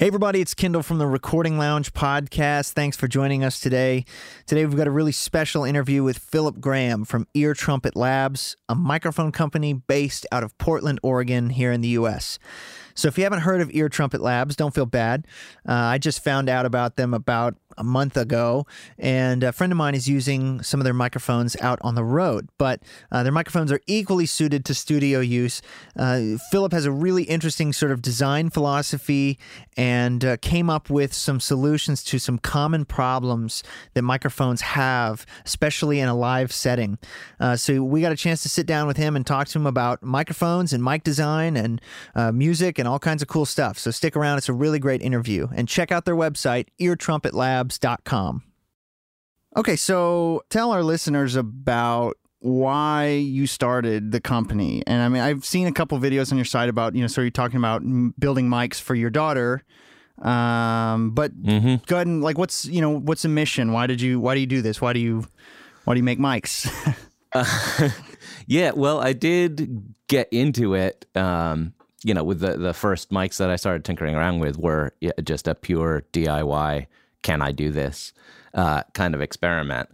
Hey, everybody, it's Kendall from the Recording Lounge podcast. Thanks for joining us today. Today, we've got a really special interview with Philip Graham from Ear Trumpet Labs, a microphone company based out of Portland, Oregon, here in the U.S. So, if you haven't heard of Ear Trumpet Labs, don't feel bad. Uh, I just found out about them about a month ago, and a friend of mine is using some of their microphones out on the road. But uh, their microphones are equally suited to studio use. Uh, Philip has a really interesting sort of design philosophy and uh, came up with some solutions to some common problems that microphones have, especially in a live setting. Uh, so we got a chance to sit down with him and talk to him about microphones and mic design and uh, music and all kinds of cool stuff. So stick around; it's a really great interview. And check out their website, eartrumpetlabs.com. Okay, so tell our listeners about why you started the company. And I mean, I've seen a couple videos on your site about, you know, so you're talking about building mics for your daughter. Um, but Mm-hmm. go ahead and like, what's, you know, what's the mission? Why did you, why do you do this? Why do you, why do you make mics? Uh, yeah, well, I did get into it. Um, you know, with the the first mics that I started tinkering around with were just a pure DIY. Can I do this? Uh, kind of experiment.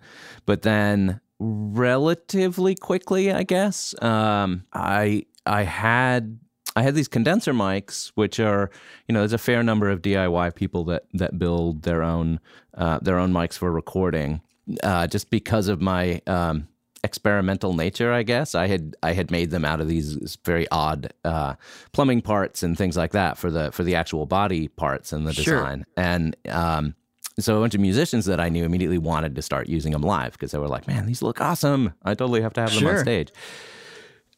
But then, relatively quickly, I guess, um, I I had I had these condenser mics, which are you know, there's a fair number of DIY people that that build their own uh, their own mics for recording. Uh, just because of my um, experimental nature, I guess. I had I had made them out of these very odd uh, plumbing parts and things like that for the for the actual body parts and the Sure. design. And um, so a bunch of musicians that I knew immediately wanted to start using them live because they were like, "Man, these look awesome! I totally have to have them Sure. on stage."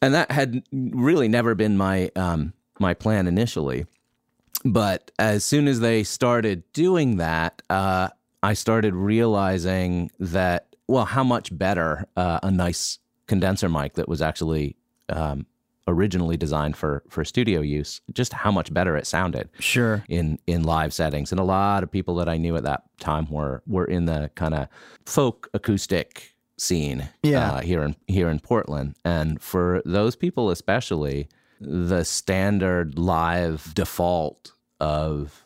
And that had really never been my um, my plan initially. But as soon as they started doing that, uh, I started realizing that well, how much better uh, a nice condenser mic that was actually um, originally designed for for studio use, just how much better it sounded sure. in in live settings. And a lot of people that I knew at that time were were in the kind of folk acoustic scene Yeah. uh, here in here in Portland. And for those people especially, the standard live default of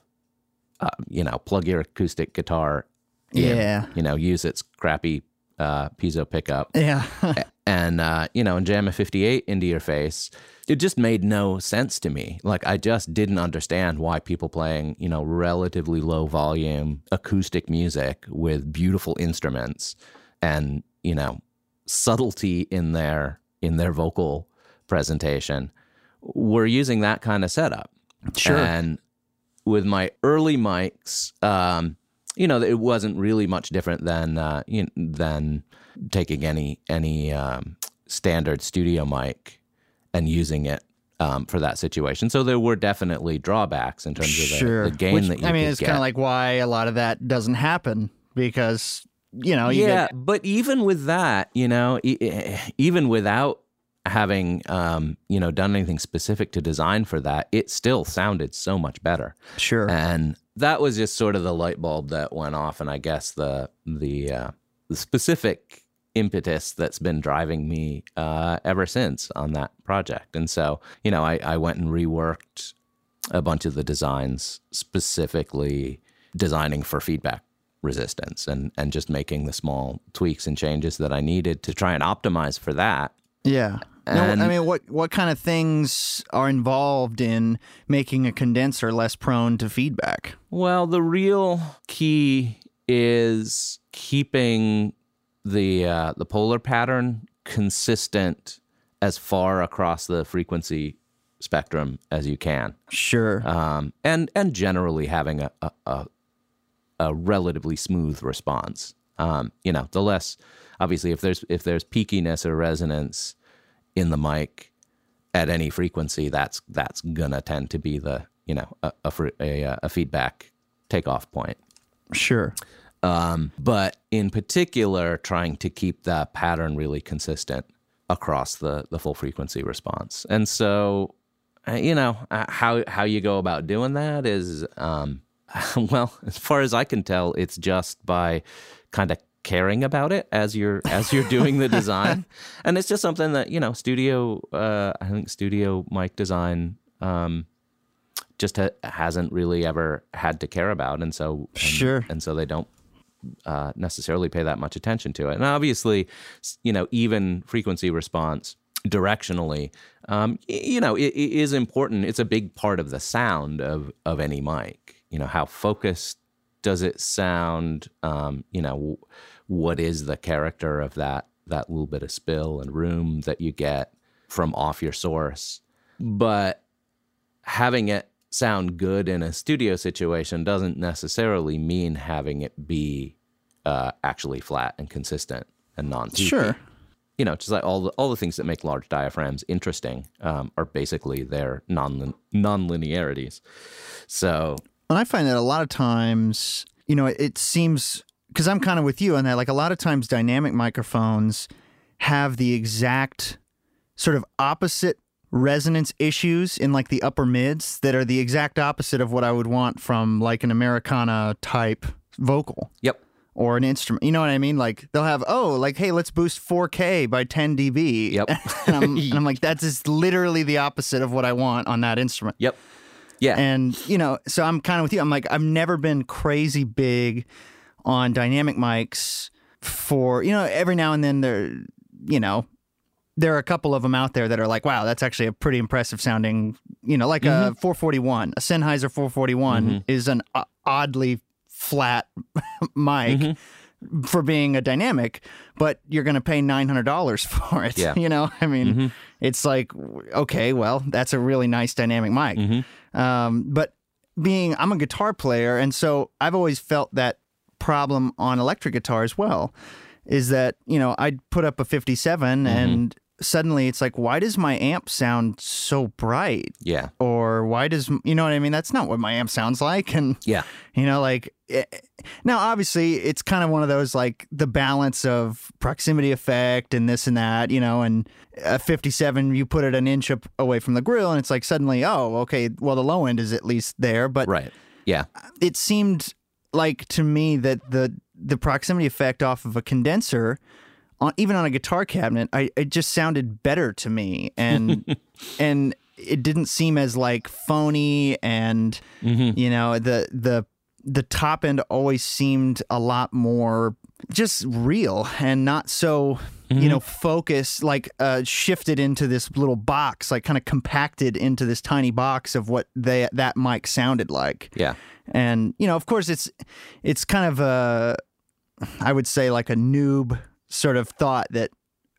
uh, you know plug your acoustic guitar in, Yeah. you know use its crappy uh, piezo pickup Yeah. and uh, you know, and jam a 58 into your face. It just made no sense to me. Like I just didn't understand why people playing, you know, relatively low volume acoustic music with beautiful instruments and, you know, subtlety in their in their vocal presentation were using that kind of setup. Sure. And with my early mics, um, you know, it wasn't really much different than uh, you than taking any any um, standard studio mic and using it um, for that situation. So there were definitely drawbacks in terms of the, sure. the gain Which, that you I mean, it's kind of like why a lot of that doesn't happen because, you know, you yeah, get, but even with that, you know, e- even without having um, you know done anything specific to design for that, it still sounded so much better. sure. and that was just sort of the light bulb that went off and i guess the the, uh, the specific impetus that's been driving me uh, ever since on that project and so you know I, I went and reworked a bunch of the designs specifically designing for feedback resistance and and just making the small tweaks and changes that i needed to try and optimize for that Yeah. No, I mean, what what kind of things are involved in making a condenser less prone to feedback? Well, the real key is keeping the uh, the polar pattern consistent as far across the frequency spectrum as you can, Sure. um, and and generally having a a, a, a relatively smooth response. Um, you know, the less obviously if there's if there's peakiness or resonance in the mic at any frequency, that's that's gonna tend to be the you know a a, a, uh, a feedback takeoff point. sure. Um, but in particular, trying to keep that pattern really consistent across the the full frequency response. And so, uh, you know, uh, how how you go about doing that is, um, well, as far as I can tell, it's just by kind of caring about it as you're as you're doing the design, and it's just something that you know, studio. Uh, I think studio mic design. Um, just ha- hasn't really ever had to care about, and so and, Sure. and so they don't uh, necessarily pay that much attention to it. And obviously, you know, even frequency response directionally, um, you know, it, it is important. It's a big part of the sound of of any mic. You know, how focused does it sound? Um, you know, w- what is the character of that that little bit of spill and room that you get from off your source? But having it sound good in a studio situation doesn't necessarily mean having it be uh, actually flat and consistent and non Sure. You know, just like all the all the things that make large diaphragms interesting um, are basically their non non-linearities. So And I find that a lot of times, you know, it, it seems because I'm kind of with you on that. Like a lot of times, dynamic microphones have the exact sort of opposite resonance issues in like the upper mids that are the exact opposite of what I would want from like an Americana type vocal yep, or an instrument. You know what I mean? Like they'll have, oh, like, hey, let's boost 4K by 10 dB. Yep. and, I'm, and I'm like, that's just literally the opposite of what I want on that instrument. yep, yeah, And, you know, so I'm kind of with you. I'm like, I've never been crazy big on dynamic mics for, you know, every now and then there, you know, there are a couple of them out there that are like, wow, that's actually a pretty impressive sounding, you know, like a mm-hmm. 441. A Sennheiser 441 mm-hmm. is an oddly flat mic mm-hmm. for being a dynamic, but you're going to pay $900 for it. Yeah. You know, I mean, it's like, okay, well, that's a really nice dynamic mic. Um, but being, I'm a guitar player, and so I've always felt that problem on electric guitar as well is that, you know, I'd put up a 57 and suddenly it's like, why does my amp sound so bright? yeah, Or why does, you know what I mean? That's not what my amp sounds like. And, yeah, you know, like eh, now, obviously, it's kind of one of those like the balance of proximity effect and this and that, you know, and a 57, you put it an inch up away from the grill, and it's like suddenly, oh, okay, well, the low end is at least there. But right, yeah, it seemed like to me that the the proximity effect off of a condenser on Uh, even on a guitar cabinet I it just sounded better to me. And and it didn't seem as like phony and mm-hmm. you know the the the top end always seemed a lot more just real and not so you mm-hmm. know focused like uh shifted into this little box like kind of compacted into this tiny box of what they that mic sounded like. Yeah, and you know of course it's it's kind of a i would say like a noob sort of thought that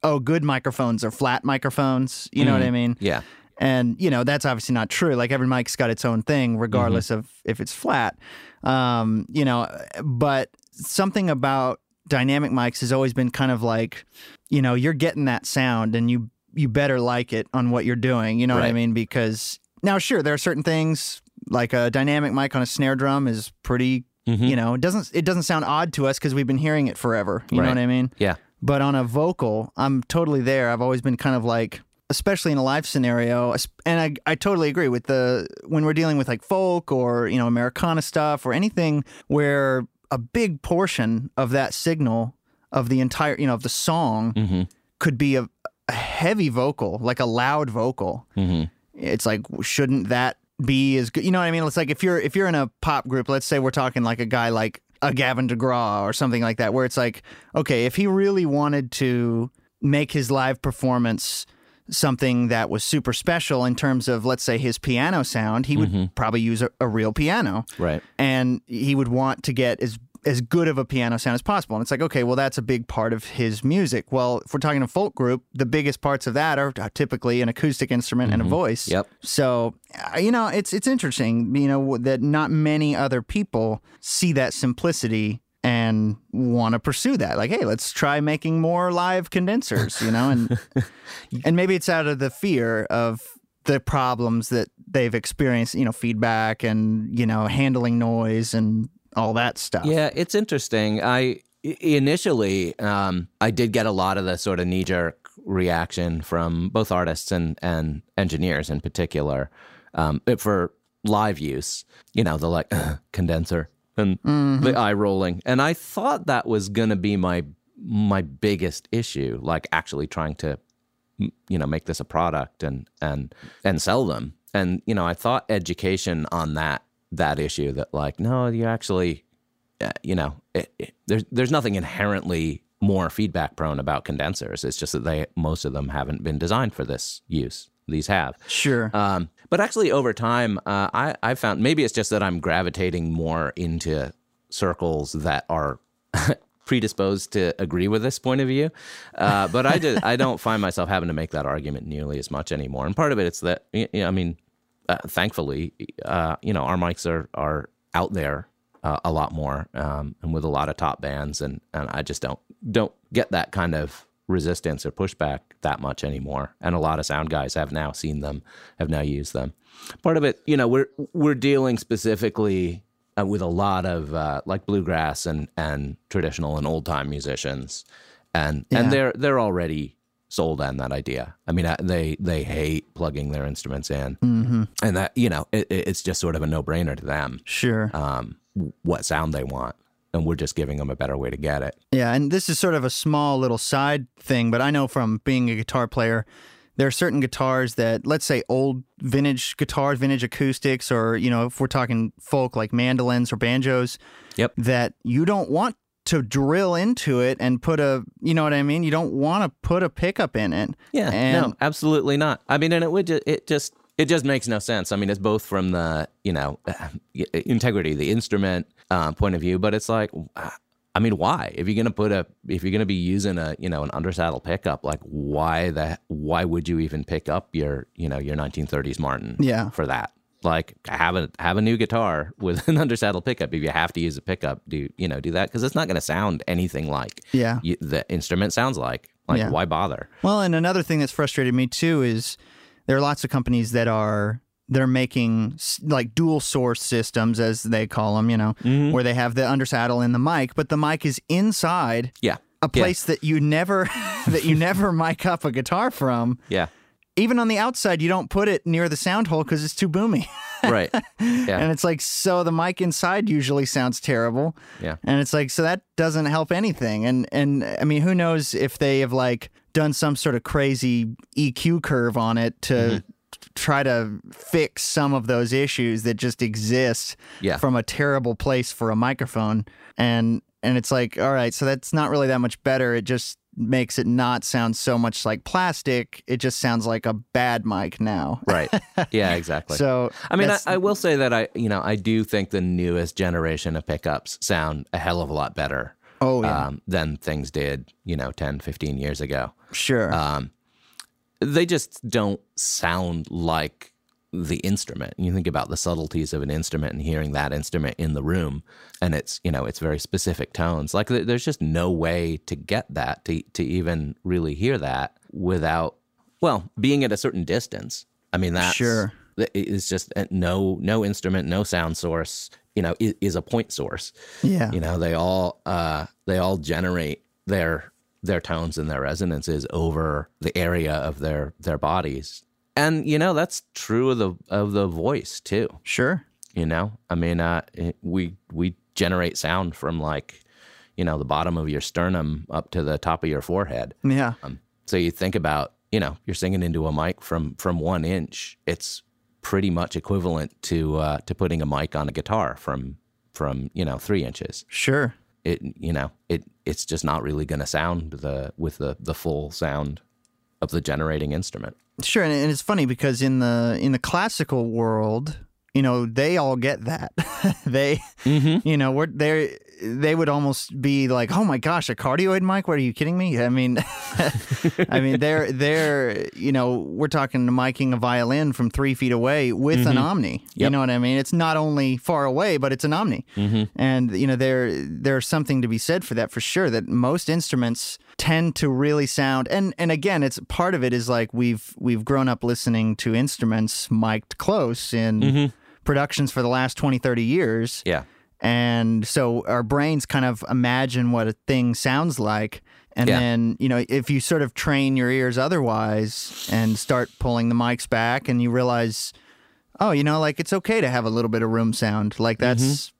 oh good microphones are flat microphones you know what i mean? Yeah, and you know that's obviously not true. Like every mic's got its own thing regardless of if it's flat. Um you know but something about dynamic mics has always been kind of like you know you're getting that sound and you you better like it on what you're doing you know what i mean? Because now sure there are certain things like a dynamic mic on a snare drum is pretty Mm-hmm. you know it doesn't it doesn't sound odd to us because we've been hearing it forever. You know what i mean? Yeah, but on a vocal, I'm totally there. I've always been kind of like, especially in a live scenario, and I, I totally agree with the when we're dealing with like folk or you know Americana stuff or anything where a big portion of that signal of the entire you know of the song mm-hmm. could be a, a heavy vocal, like a loud vocal. Mm-hmm. It's like shouldn't that be as good? You know what I mean? It's like if you're if you're in a pop group, let's say we're talking like a guy like a Gavin DeGraw or something like that, where it's like, okay, if he really wanted to make his live performance something that was super special in terms of, let's say, his piano sound, he would mm-hmm. probably use a, a real piano, right, and he would want to get as as good of a piano sound as possible. And it's like, okay, well, that's a big part of his music. Well, if we're talking a folk group, the biggest parts of that are typically an acoustic instrument and a voice. Yep. So, uh, you know, it's it's interesting, you know, that not many other people see that simplicity and want to pursue that. Like, hey, let's try making more live condensers, you know, and and maybe it's out of the fear of the problems that they've experienced, you know, feedback and, you know, handling noise and all that stuff. Yeah, it's interesting. I initially um, I did get a lot of the sort of knee jerk reaction from both artists and and engineers in particular um, for live use. You know, the like condenser and the eye rolling, and I thought that was gonna be my my biggest issue, like actually trying to you know make this a product and and and sell them and you know, I thought education on that that issue that like, no, you actually, uh, you know, it, it, there's there's nothing inherently more feedback prone about condensers. It's just that they most of them haven't been designed for this use. These have. Sure. Um, but actually, over time, uh, I I found maybe it's just that I'm gravitating more into circles that are predisposed to agree with this point of view. Uh, but I just I don't find myself having to make that argument nearly as much anymore. And part of it it's that I mean, uh, thankfully, uh, you know, our mics are are out there uh, a lot more um, and with a lot of top bands, and and I just don't don't get that kind of resistance or pushback that much anymore. And a lot of sound guys have now seen them, have now used them. Part of it, you know, we're we're dealing specifically uh, with a lot of uh, like bluegrass and and traditional and old time musicians, and Yeah. and they're they're already sold on that idea. I mean, they they hate plugging their instruments in, Mm-hmm. and that you know it, it- it's just sort of a no brainer to them Sure. um, what sound they want, and we're just giving them a better way to get it. Yeah, and this is sort of a small little side thing, but I know from being a guitar player, there are certain guitars that, let's say, old vintage guitars, vintage acoustics, or you know, if we're talking folk like mandolins or banjos, Yep. that you don't want to drill into it and put a, you know what I mean? You don't want to put a pickup in it. Yeah, And- no, absolutely not. I mean, and it would just, it just it just makes no sense. I mean, it's both from the you know uh, uh, integrity, the instrument uh, point of view, but it's like, uh, I mean, why? If you're gonna put a, if you're gonna be using a you know an undersaddle pickup, like why the why would you even pick up your you know your 1930s Martin? Yeah. for that. Like have a have a new guitar with an undersaddle pickup. If you have to use a pickup, do you know do that because it's not going to sound anything like Yeah. you, the instrument sounds like. Like Yeah. why bother? Well, and another thing that's frustrated me too is there are lots of companies that are they're making like dual source systems as they call them, you know, mm-hmm. where they have the undersaddle and the mic, but the mic is inside Yeah, a place that you never that you never mic up a guitar from. yeah. Even on the outside, you don't put it near the sound hole because it's too boomy. right. Yeah. and it's like so the mic inside usually sounds terrible. Yeah. And it's like so that doesn't help anything. And and I mean, who knows if they have like done some sort of crazy EQ curve on it to Mm-hmm. try to fix some of those issues that just exist Yeah. from a terrible place for a microphone. And and it's like, all right, so that's not really that much better. It just makes it not sound so much like plastic. It just sounds like a bad mic now. Right. Yeah, exactly. So I mean, I, I will say that I, you know, I do think the newest generation of pickups sound a hell of a lot better oh yeah, um, than things did, you know, 10, 15 years ago. sure. Um, they just don't sound like the instrument. You think about the subtleties of an instrument and hearing that instrument in the room, and it's you know it's very specific tones. Like there's just no way to get that to to even really hear that without well being at a certain distance. I mean that's Sure. that It's just uh, no no instrument, no sound source. You know, is, is a point source. yeah. You know, they all uh, they all generate their their tones and their resonances over the area of their their bodies. And you know, that's true of the of the voice too. Sure. You know, I mean, uh, it- we we generate sound from like, you know, the bottom of your sternum up to the top of your forehead. Yeah. Um, so you think about, you know, you're singing into a mic from from one inch. It's pretty much equivalent to uh, to putting a mic on a guitar from from you know three inches. Sure. It you know it it's just not really going to sound the with the the full sound of the generating instrument. Sure, and, it's funny because in the in the classical world, you know, they all get that. they, mm-hmm. you know, we're they they would almost be like, "Oh my gosh, a cardioid mic? What are you kidding me?" I mean, I mean, they're they're you know, we're talking to miking a violin from three feet away with an mm-hmm. Omni. You know what I mean? It's not only far away, but it's an Omni. Mm-hmm. And you know, there there's something to be said for that for sure. That most instruments tend to really sound and and again it's part of it is like we've we've grown up listening to instruments mic'd close in mm-hmm. productions for the last 20 30 years Yeah, and so our brains kind of imagine what a thing sounds like. And Yeah. then you know if you sort of train your ears otherwise and start pulling the mics back and you realize oh you know like it's okay to have a little bit of room sound. Like mm-hmm. that's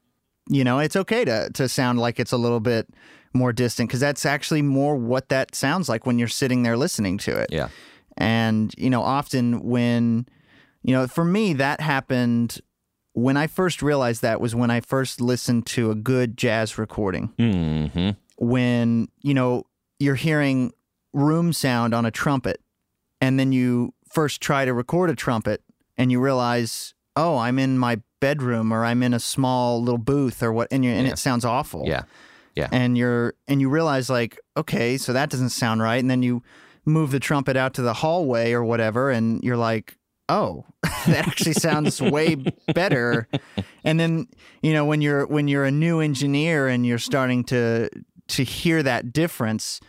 you know it's okay to to sound like it's a little bit more distant because that's actually more what that sounds like when you're sitting there listening to it. Yeah, and you know often when you know, for me, that happened when I first realized that was when I first listened to a good jazz recording. hmm When, you know, you're hearing room sound on a trumpet, and then you first try to record a trumpet and you realize, oh, I'm in my bedroom or I'm in a small little booth or what, and, and it sounds awful Yeah. Yeah. and you're and you realize like okay so that doesn't sound right and then you move the trumpet out to the hallway or whatever and you're like oh that actually sounds way better and then you know when you're when you're a new engineer and you're starting to to hear that difference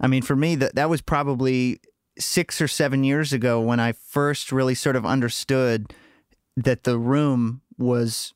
i mean for me that that was probably 6 or 7 years ago when i first really sort of understood that the room was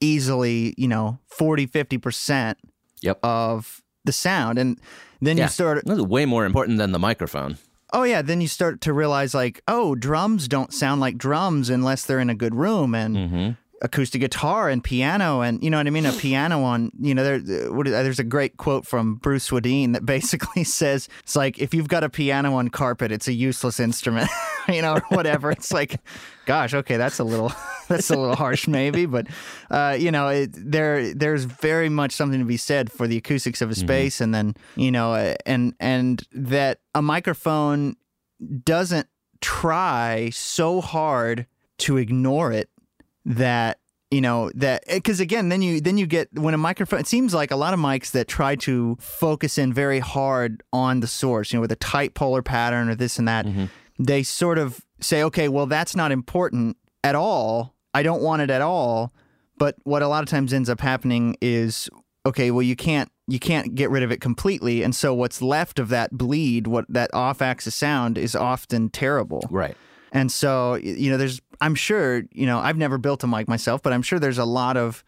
easily you know 40 50% Yep. of the sound and then Yeah. you start This is way more important than the microphone. Oh yeah then you start to realize like oh drums don't sound like drums unless they're in a good room and hmm acoustic guitar and piano and you know what i mean? A piano on you know there there's a great quote from Bruce Swedien that basically says it's like if you've got a piano on carpet it's a useless instrument you know or whatever. It's like gosh okay that's a little that's a little harsh maybe but uh, you know it, there there's very much something to be said for the acoustics of a space and then you know uh, and and that a microphone doesn't try so hard to ignore it that you know that eh, because again then you then you get when a microphone it seems like a lot of mics that try to focus in very hard on the source you know with a tight polar pattern or this and that mm-hmm. they sort of say okay well that's not important at all. I don't want it at all. But what a lot of times ends up happening is okay well you can't you can't get rid of it completely. And so what's left of that bleed what that off axis sound is often terrible. Right. And so, you know, there's, I'm sure, you know, I've never built a mic myself, but I'm sure there's a lot of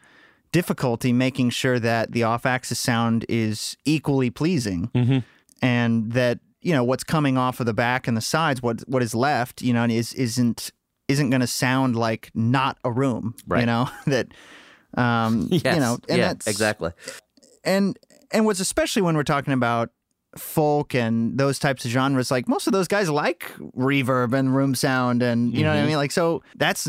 difficulty making sure that the off axis sound is equally pleasing Mm-hmm. and that, you know, what's coming off of the back and the sides, what, what is left, you know, is, isn't, isn't going to sound like not a room, right. you know, that, um, Yes. you know, and yeah. that's, Exactly. and and what's especially when we're talking about folk and those types of genres like most of those guys like reverb and room sound and you know what i Mhm. mean like so that's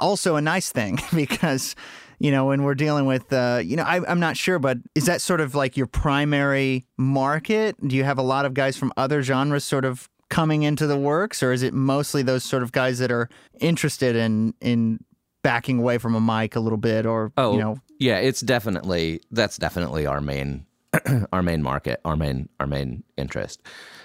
also a nice thing because you know when we're dealing with uh you know I, i'm not sure but is that sort of like your primary market do you have a lot of guys from other genres sort of coming into the works or is it mostly those sort of guys that are interested in in backing away from a mic a little bit or Oh, you know yeah. It's definitely that's definitely our main our main market, our main our main interest,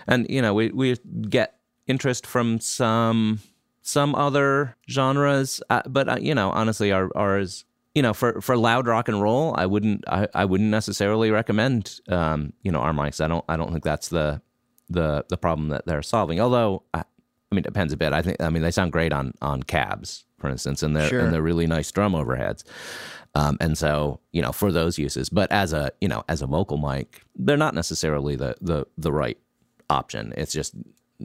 and you know we we get interest from some some other genres, uh, but uh, you know honestly, our ours. You know, for, for loud rock and roll, I wouldn't I, I wouldn't necessarily recommend um, you know our mics. I don't I don't think that's the the the problem that they're solving. Although I, I mean, it depends a bit. I think I mean they sound great on on cabs, for instance, and they're Sure. and they're really nice drum overheads. Um, and so you know for those uses, but as a you know as a vocal mic, they're not necessarily the the the right option. It's just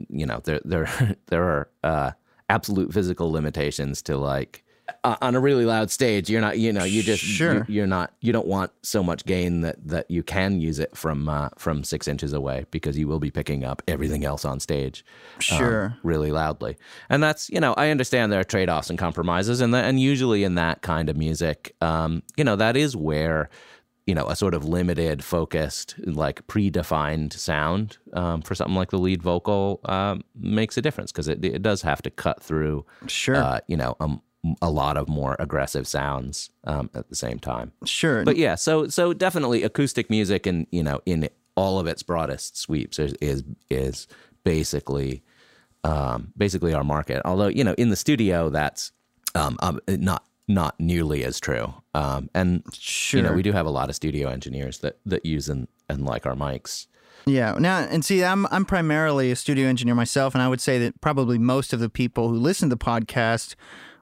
you know there there there are uh, absolute physical limitations to like uh, on a really loud stage. You're not you know you just Sure. you, are not you don't want so much gain that that you can use it from uh, from six inches away because you will be picking up everything else on stage um, Sure. really loudly. And that's, you know, I understand there are trade offs and compromises. And, that, and usually in that kind of music, um, you know, that is where, you know, a sort of limited, focused, like predefined sound um, for something like the lead vocal um, makes a difference because it, it does have to cut through, sure uh, you know, um, a lot of more aggressive sounds um, at the same time. sure But yeah, so so definitely acoustic music and you know in all of its broadest sweeps is is, is basically um, basically our market. Although you know in the studio that's um, um, not not nearly as true. Um, and sure you know we do have a lot of studio engineers that that use and and like our mics. Yeah. Now, and see, I'm I'm primarily a studio engineer myself, and I would say that probably most of the people who listen to the podcast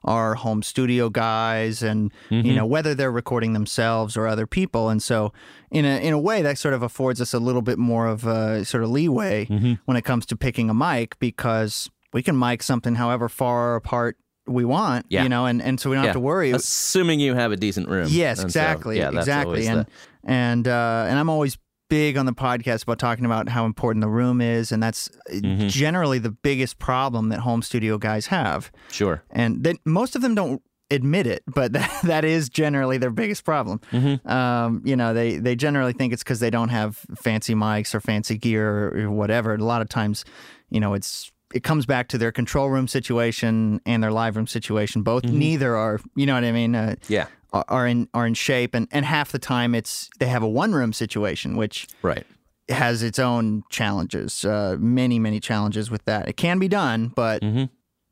are home studio guys, and you know whether they're recording themselves or other people, and so in a in a way that sort of affords us a little bit more of a sort of leeway when it comes to picking a mic because we can mic something however far apart we want, Yeah. you know, and and so we don't Yeah. have to worry. Assuming you have a decent room. Yes, And so, exactly, yeah, exactly, and the- and uh, and I'm always big on the podcast about talking about how important the room is, and that's Mm-hmm. generally the biggest problem that home studio guys have. Sure. And that most of them don't admit it, but that, that is generally their biggest problem. Mm-hmm. Um, you know, they they generally think it's because they don't have fancy mics or fancy gear or, whatever. And a lot of times, you know, it's it comes back to their control room situation and their live room situation. Both neither are, you know what I mean? Uh, Yeah. are- are in are in shape, and and half the time it's they have a one room situation, which Right. has its own challenges, uh, many many challenges with that. It can be done, but Mhm.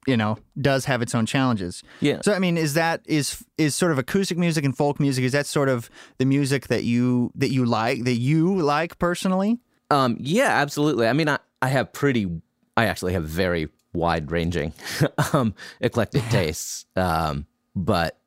you know does have its own challenges. Yeah. So I mean, is that is is sort of acoustic music and folk music? Is that sort of the music that you that you like that you like personally? Um, yeah, absolutely. I mean, I, I have pretty, I actually have very wide ranging, um, eclectic tastes. Um, but,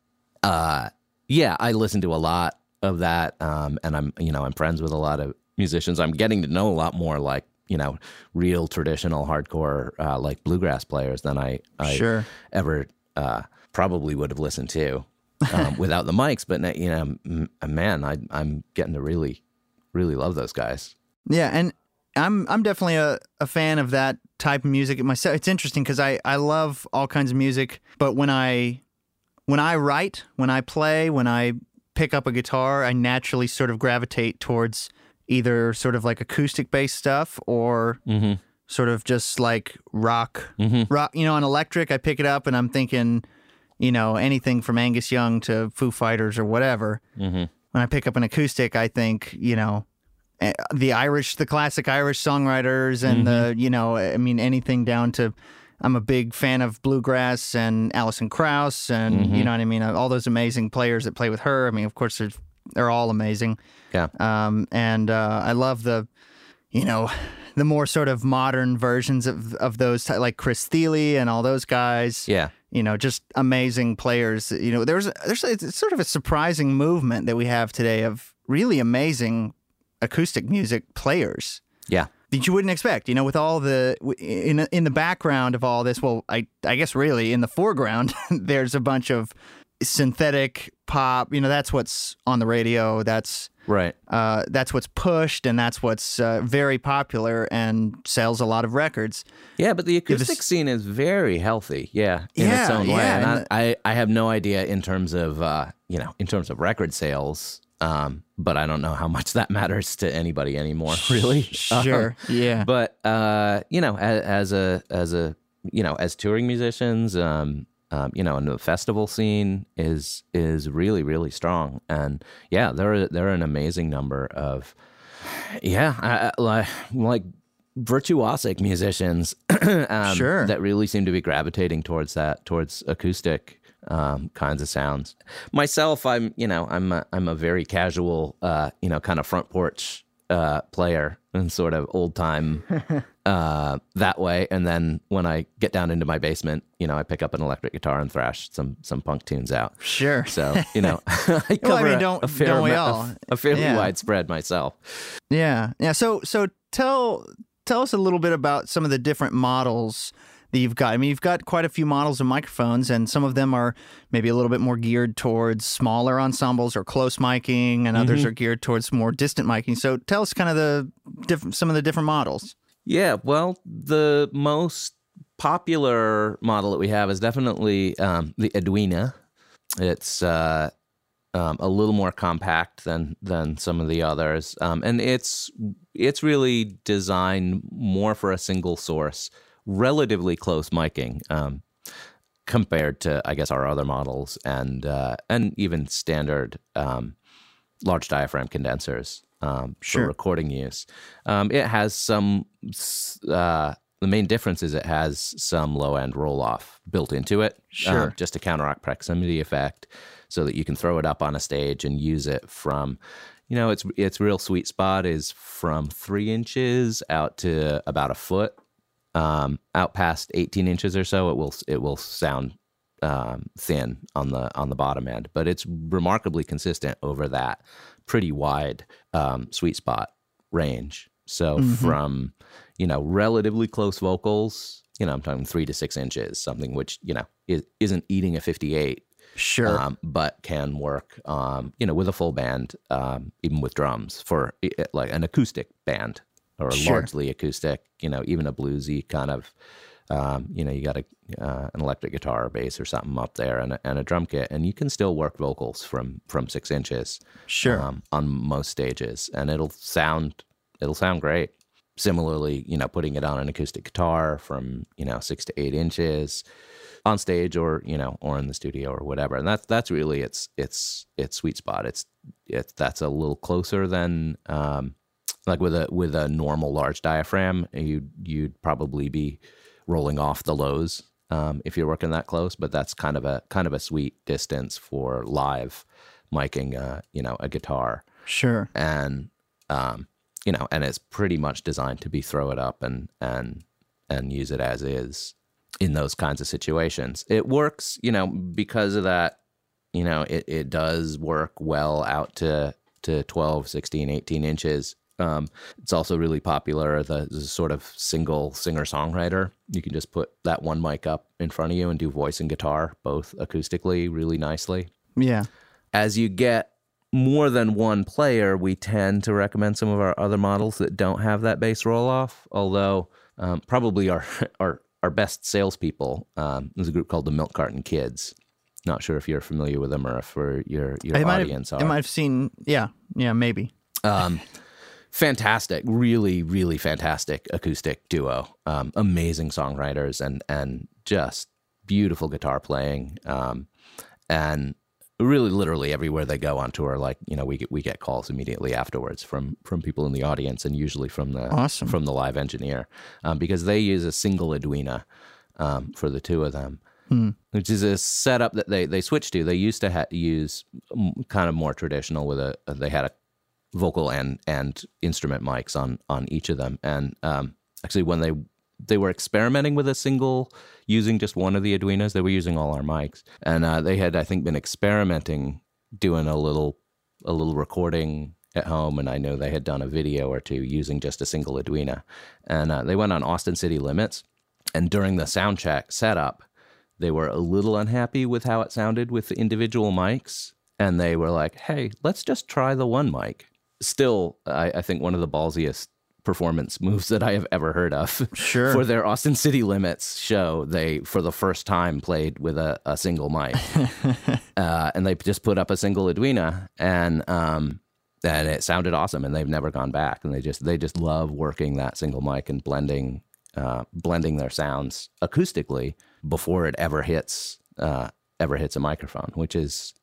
uh, yeah, I listen to a lot of that. Um, and I'm, you know, I'm friends with a lot of musicians. I'm getting to know a lot more like, you know, real traditional hardcore, uh, like bluegrass players than I, I Sure. ever, uh, probably would have listened to, um, without the mics. But, you know, m- man, I, I'm getting to really, really love those guys. Yeah, and I'm I'm definitely a, a fan of that type of music myself. It's interesting because I, I love all kinds of music, but when I when I write, when I play, when I pick up a guitar, I naturally sort of gravitate towards either sort of like acoustic based stuff or Mm-hmm. sort of just like rock Mhm. rock you know on electric I pick it up and I'm thinking you know anything from Angus Young to Foo Fighters or whatever Mm-hmm. when I pick up an acoustic, I think, you know, the Irish, the classic Irish songwriters, and the, you know, I mean, anything down to, I'm a big fan of bluegrass and Alison Krauss, and you know what I mean, all those amazing players that play with her. I mean, of course, they're they're all amazing. Yeah. Um, and uh, I love the, you know, the more sort of modern versions of of those, like Chris Thile and all those guys Yeah. you know, just amazing players. You know, there's there's it's sort of a surprising movement that we have today of really amazing acoustic music players Yeah. that you wouldn't expect. You know, with all the in in the background of all this, well, I I guess really in the foreground, there's a bunch of synthetic pop. You know, that's what's on the radio. That's Right. uh, that's what's pushed, and that's what's uh, very popular and sells a lot of records. Yeah, but the acoustic scene is very healthy. Yeah, in its Yeah, own way. yeah, And and I, I, I have no idea in terms of uh, you know, in terms of record sales. Um, but I don't know how much that matters to anybody anymore, really. Sure, yeah. But uh, you know, as, as a as a you know, as touring musicians, um, um, you know, and the festival scene is is really really strong. And yeah, there are there are an amazing number of yeah, I, I- like like virtuosic musicians um, Sure. that really seem to be gravitating towards that towards acoustic um, kinds of sounds. Myself, I'm you know I'm a, I'm a very casual uh, you know kind of front porch uh, player and sort of old time uh, that way. And then when I get down into my basement, you know I pick up an electric guitar and thrash some some punk tunes out. Sure. So you know I cover Well, I mean, a- don't- a, fair don't we all? a, a fairly Yeah. wide spread myself. Yeah, yeah. So, so tell tell us a little bit about some of the different models that you've got. I mean, you've got quite a few models of microphones, and some of them are maybe a little bit more geared towards smaller ensembles or close miking, and others are geared towards more distant miking. So, tell us kind of the different some of the different models. Yeah, well, the most popular model that we have is definitely um, the Edwina. It's uh, um, a little more compact than than some of the others, um, and it's it's really designed more for a single source, relatively close miking. Um, compared to I guess our other models and uh, and even standard um, large diaphragm condensers um, Sure. for recording use. Um, it has some. Uh, the main difference is it has some low end roll off built into it, Sure. um, just to counteract proximity effect, so that you can throw it up on a stage and use it from. You know, its its real sweet spot is from three inches out to about a foot um, out past 18 inches or so, it will it will sound um, thin on the on the bottom end, but it's remarkably consistent over that pretty wide um, sweet spot range. So from you know relatively close vocals, you know I'm talking three to six inches, something which you know is, isn't eating a 58 Sure. um, but can work, um, you know, with a full band, um, even with drums for i- like an acoustic band or Sure. largely acoustic. You know, even a bluesy kind of, um, you know, you got a uh, an electric guitar or bass or something up there and a, and a drum kit, and you can still work vocals from from six inches Sure. um, on most stages, and it'll sound it'll sound great. Similarly, you know, putting it on an acoustic guitar from you know six to eight inches on stage or you know or in the studio or whatever, and that's that's really its its its sweet spot. It's it's that's a little closer than um, like with a with a normal large diaphragm. You you'd probably be rolling off the lows um, if you're working that close, but that's kind of a kind of a sweet distance for live miking, uh, you know, a guitar Sure. and um, you know, and it's pretty much designed to be throw it up and and and use it as is in those kinds of situations. It works, you know, because of that, you know, it, it does work well out to to 12, 16, 18 inches. Um, it's also really popular. The, the sort of single singer songwriter. You can just put that one mic up in front of you and do voice and guitar both acoustically really nicely Yeah. as you get more than one player, we tend to recommend some of our other models that don't have that bass roll off. Although um, probably our our our best salespeople um, is a group called the Milk Carton Kids. Not sure if you're familiar with them or if for your your I might audience have, are. I might have seen. Yeah. Yeah. Maybe. Um, fantastic, really, really fantastic acoustic duo. Um, amazing songwriters and and just beautiful guitar playing. Um, and really, literally everywhere they go on tour, like you know, we get we get calls immediately afterwards from from people in the audience, and usually from the Awesome. from the live engineer, um, because they use a single Edwina um, for the two of them which is a setup that they they switched to. They used to ha- use kind of more traditional with a they had a vocal and and instrument mics on on each of them. And um, actually, when they they were experimenting with a single using just one of the Edwinas, they were using all our mics, and uh, they had I think been experimenting doing a little a little recording at home, and I know they had done a video or two using just a single Edwina, and uh, they went on Austin City Limits, and during the sound check setup, they were a little unhappy with how it sounded with the individual mics, and they were like, "Hey, let's just try the one mic." Still, I, I think one of the ballsiest performance moves that I have ever heard of. Sure. For their Austin City Limits show, they for the first time played with a, a single mic, uh, and they just put up a single Edwina, and um, and it sounded awesome. And they've never gone back, and they just they just love working that single mic and blending uh, blending their sounds acoustically before it ever hits uh, ever hits a microphone, which is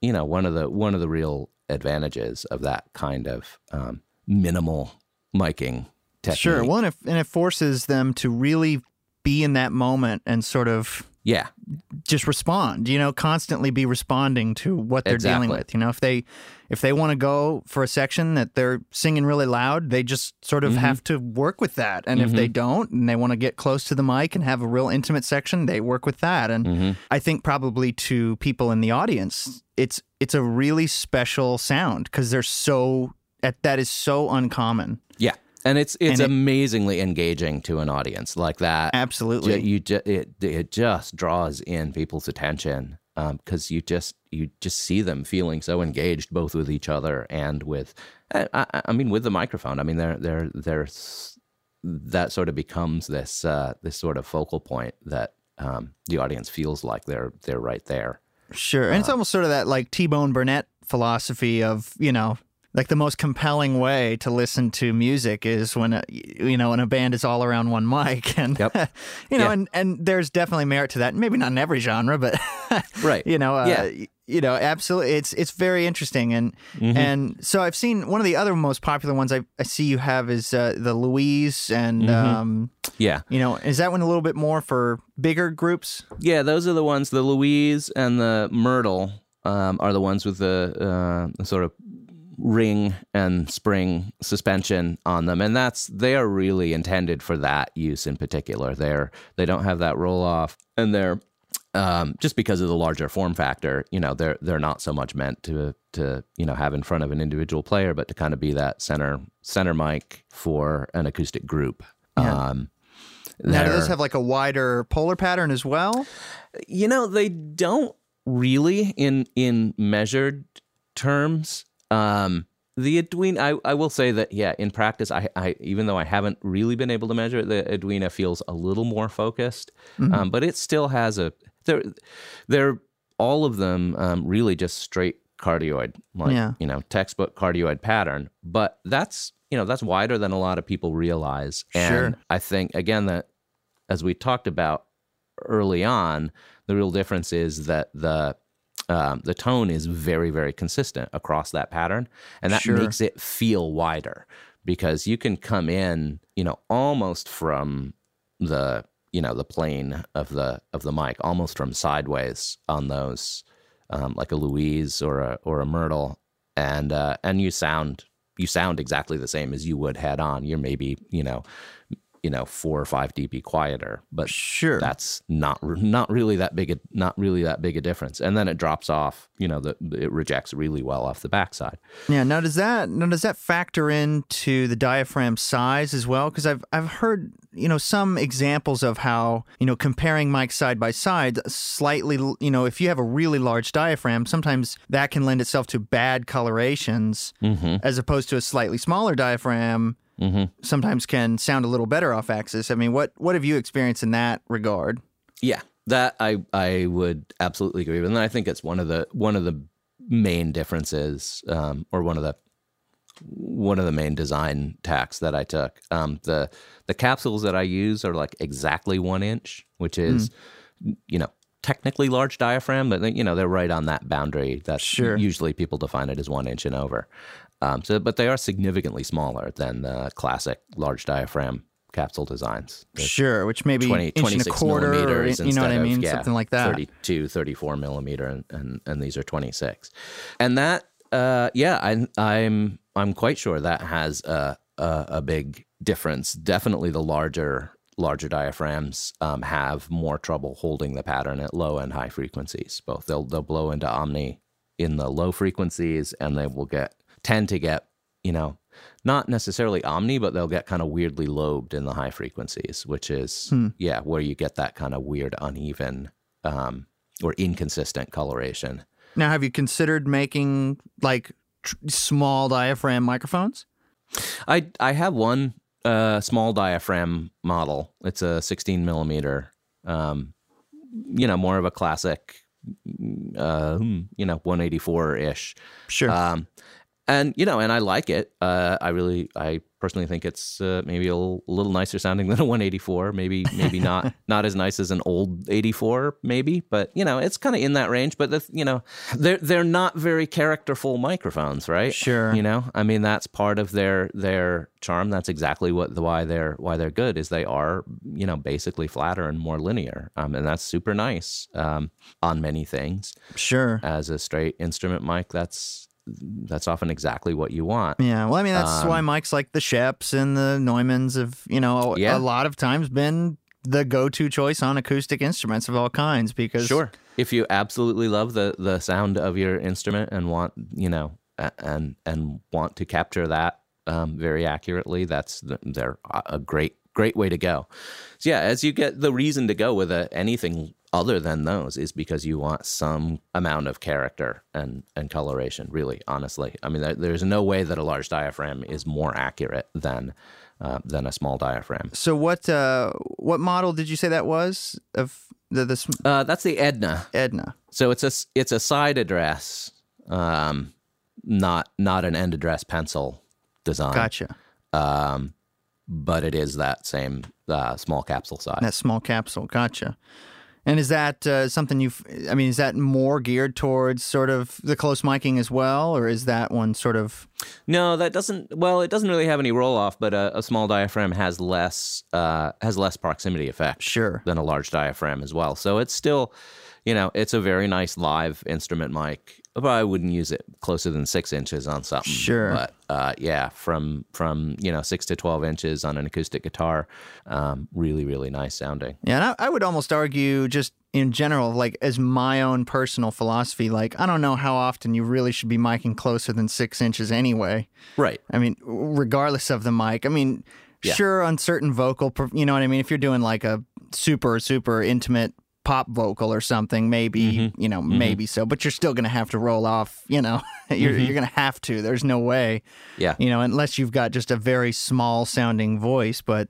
you know one of the one of the real advantages of that kind of um, minimal miking technique. Sure. Well, and it, and it forces them to really be in that moment and sort of yeah, just respond you know constantly be responding to what they're dealing with you know if they if they want to go for a section that they're singing really loud they just sort Mm-hmm. of have to work with that and if they don't and they want to get close to the mic and have a real intimate section they work with that and Mm-hmm. i think probably to people in the audience it's it's a really special sound because they're so that that is so uncommon yeah, and it's it's And it- amazingly engaging to an audience like that. absolutely you ju- it it just draws in people's attention because you just you just see them feeling so engaged both with each other and with I, I, I mean with the microphone. I mean they're they're they're that sort of becomes this uh, this sort of focal point that um, the audience feels like they're they're right there. Sure. And it's Uh, almost sort of that like T Bone Burnett philosophy of, you know, like the most compelling way to listen to music is when a, you know when a band is all around one mic and Yep. you know Yeah. and and there's definitely merit to that maybe not in every genre but Right. you know uh, Yeah. you know absolutely it's it's very interesting and Mm-hmm. and so I've seen one of the other most popular ones I, I see you have is uh, the Louise and Mm-hmm. um Yeah. you know is that one a little bit more for bigger groups Yeah, those are the ones. The Louise and the Myrtle um, are the ones with the uh, sort of ring and spring suspension on them, and that's they are really intended for that use in particular. They're they don't have that roll off, and they're um, just because of the larger form factor. You know, they're they're not so much meant to to you know have in front of an individual player, but to kind of be that center center mic for an acoustic group. Um, now do those have like a wider polar pattern as well you know, they don't really in in measured terms. Um, the Edwina, I, I will say that yeah, in practice, I, I even though I haven't really been able to measure it, the Edwina feels a little more focused, Mm-hmm. um, but it still has a they're they're all of them um, really just straight cardioid, like Yeah. you know textbook cardioid pattern. But that's you know that's wider than a lot of people realize, and Sure. I think again that as we talked about early on, the real difference is that the um, the tone is very very consistent across that pattern, and that Sure. makes it feel wider because you can come in, you know, almost from the you know the plane of the of the mic, almost from sideways on those, um, like a Louise or a or a Myrtle, and uh, and you sound you sound exactly the same as you would head on. You're maybe you know you know four or five dB quieter, but Sure. that's not not really that big a not really that big a difference. And then it drops off. You know, the, it rejects really well off the backside. Yeah. Now does that now does that factor into the diaphragm size as well? Because I've I've heard you know some examples of how you know comparing mics side by side, slightly you know if you have a really large diaphragm, sometimes that can lend itself to bad colorations, mm-hmm. as opposed to a slightly smaller diaphragm. Sometimes can sound a little better off axis. I mean, what what have you experienced in that regard? Yeah, that I I would absolutely agree with, and I think it's one of the one of the main differences, um, or one of the one of the main design tacks that I took. Um, the the capsules that I use are like exactly one inch, which is you know technically large diaphragm, but you know they're right on that boundary. That's Sure. usually people define it as one inch and over. Um, so, but they are significantly smaller than the classic large diaphragm capsule designs. They're Sure, which maybe 20, inch and a 26 quarter, or, millimeters you know what I mean, of, yeah, something like that. 32, 34 millimeter, and, and, and these are 26. And that, uh, yeah, I, I'm I'm quite sure that has a, a, a big difference. Definitely the larger larger diaphragms um, have more trouble holding the pattern at low and high frequencies. Both they'll they'll blow into omni in the low frequencies, and they will get tend to get you know not necessarily omni, but they'll get kind of weirdly lobed in the high frequencies, which is Hmm. yeah, where you get that kind of weird, uneven um, or inconsistent coloration. Now, have you considered making like tr- small diaphragm microphones? I I have one uh, small diaphragm model. It's a 16 millimeter. Um, you know, more of a classic. Uh, you know, 184 ish. Sure. Um, and you know, and I like it. Uh, I really, I personally think it's uh, maybe a little, nicer sounding than a 184. Maybe, maybe not not as nice as an old 84, maybe. But you know, it's kind of in that range. But the, you know, they're they're not very characterful microphones, right? Sure. You know, I mean, that's part of their their charm. That's exactly what the why they're why they're good is they are you know basically flatter and more linear, um, and that's super nice um, on many things. sure. As a straight instrument mic, that's that's often exactly what you want. Yeah. Well, I mean, that's why mics like the Schoeps and the Neumanns have, you know, Yeah. a lot of times been the go-to choice on acoustic instruments of all kinds because Sure. If you absolutely love the the sound of your instrument and want, you know, and and want to capture that um, very accurately, that's the, they're a a great great way to go. So yeah, as you get the reason to go with a, anything other than those is because you want some amount of character and and coloration. Really, honestly, I mean, there, there's no way that a large diaphragm is more accurate than uh, than a small diaphragm. So what uh what model did you say that was of the this Uh, that's the Edna. Edna? So it's a it's a side address, um, not not an end address pencil design. Gotcha. Um, but it is that same uh, small capsule size. That small capsule. Gotcha. And is that uh, something you've? I mean, is that more geared towards sort of the close miking as well, or is that one sort of? No, that doesn't. Well, it doesn't really have any roll off, but a, a small diaphragm has less uh, has less proximity effect Sure. than a large diaphragm as well. So it's still, you know, it's a very nice live instrument mic. But I wouldn't use it closer than six inches on something. Sure. But uh, yeah, from from you know six to twelve inches on an acoustic guitar, um, really really nice sounding. Yeah, and I, I would almost argue, just in general, like as my own personal philosophy, like I don't know how often you really should be miking closer than six inches anyway. Right. I mean, regardless of the mic. I mean, Yeah. sure, on certain vocal, you know what I mean. If you're doing like a super super intimate pop vocal or something, maybe Mm-hmm. you know, maybe so. But you're still going to have to roll off. You know, you're Mm-hmm. you're going to have to. There's no way. Yeah. You know, unless you've got just a very small sounding voice, but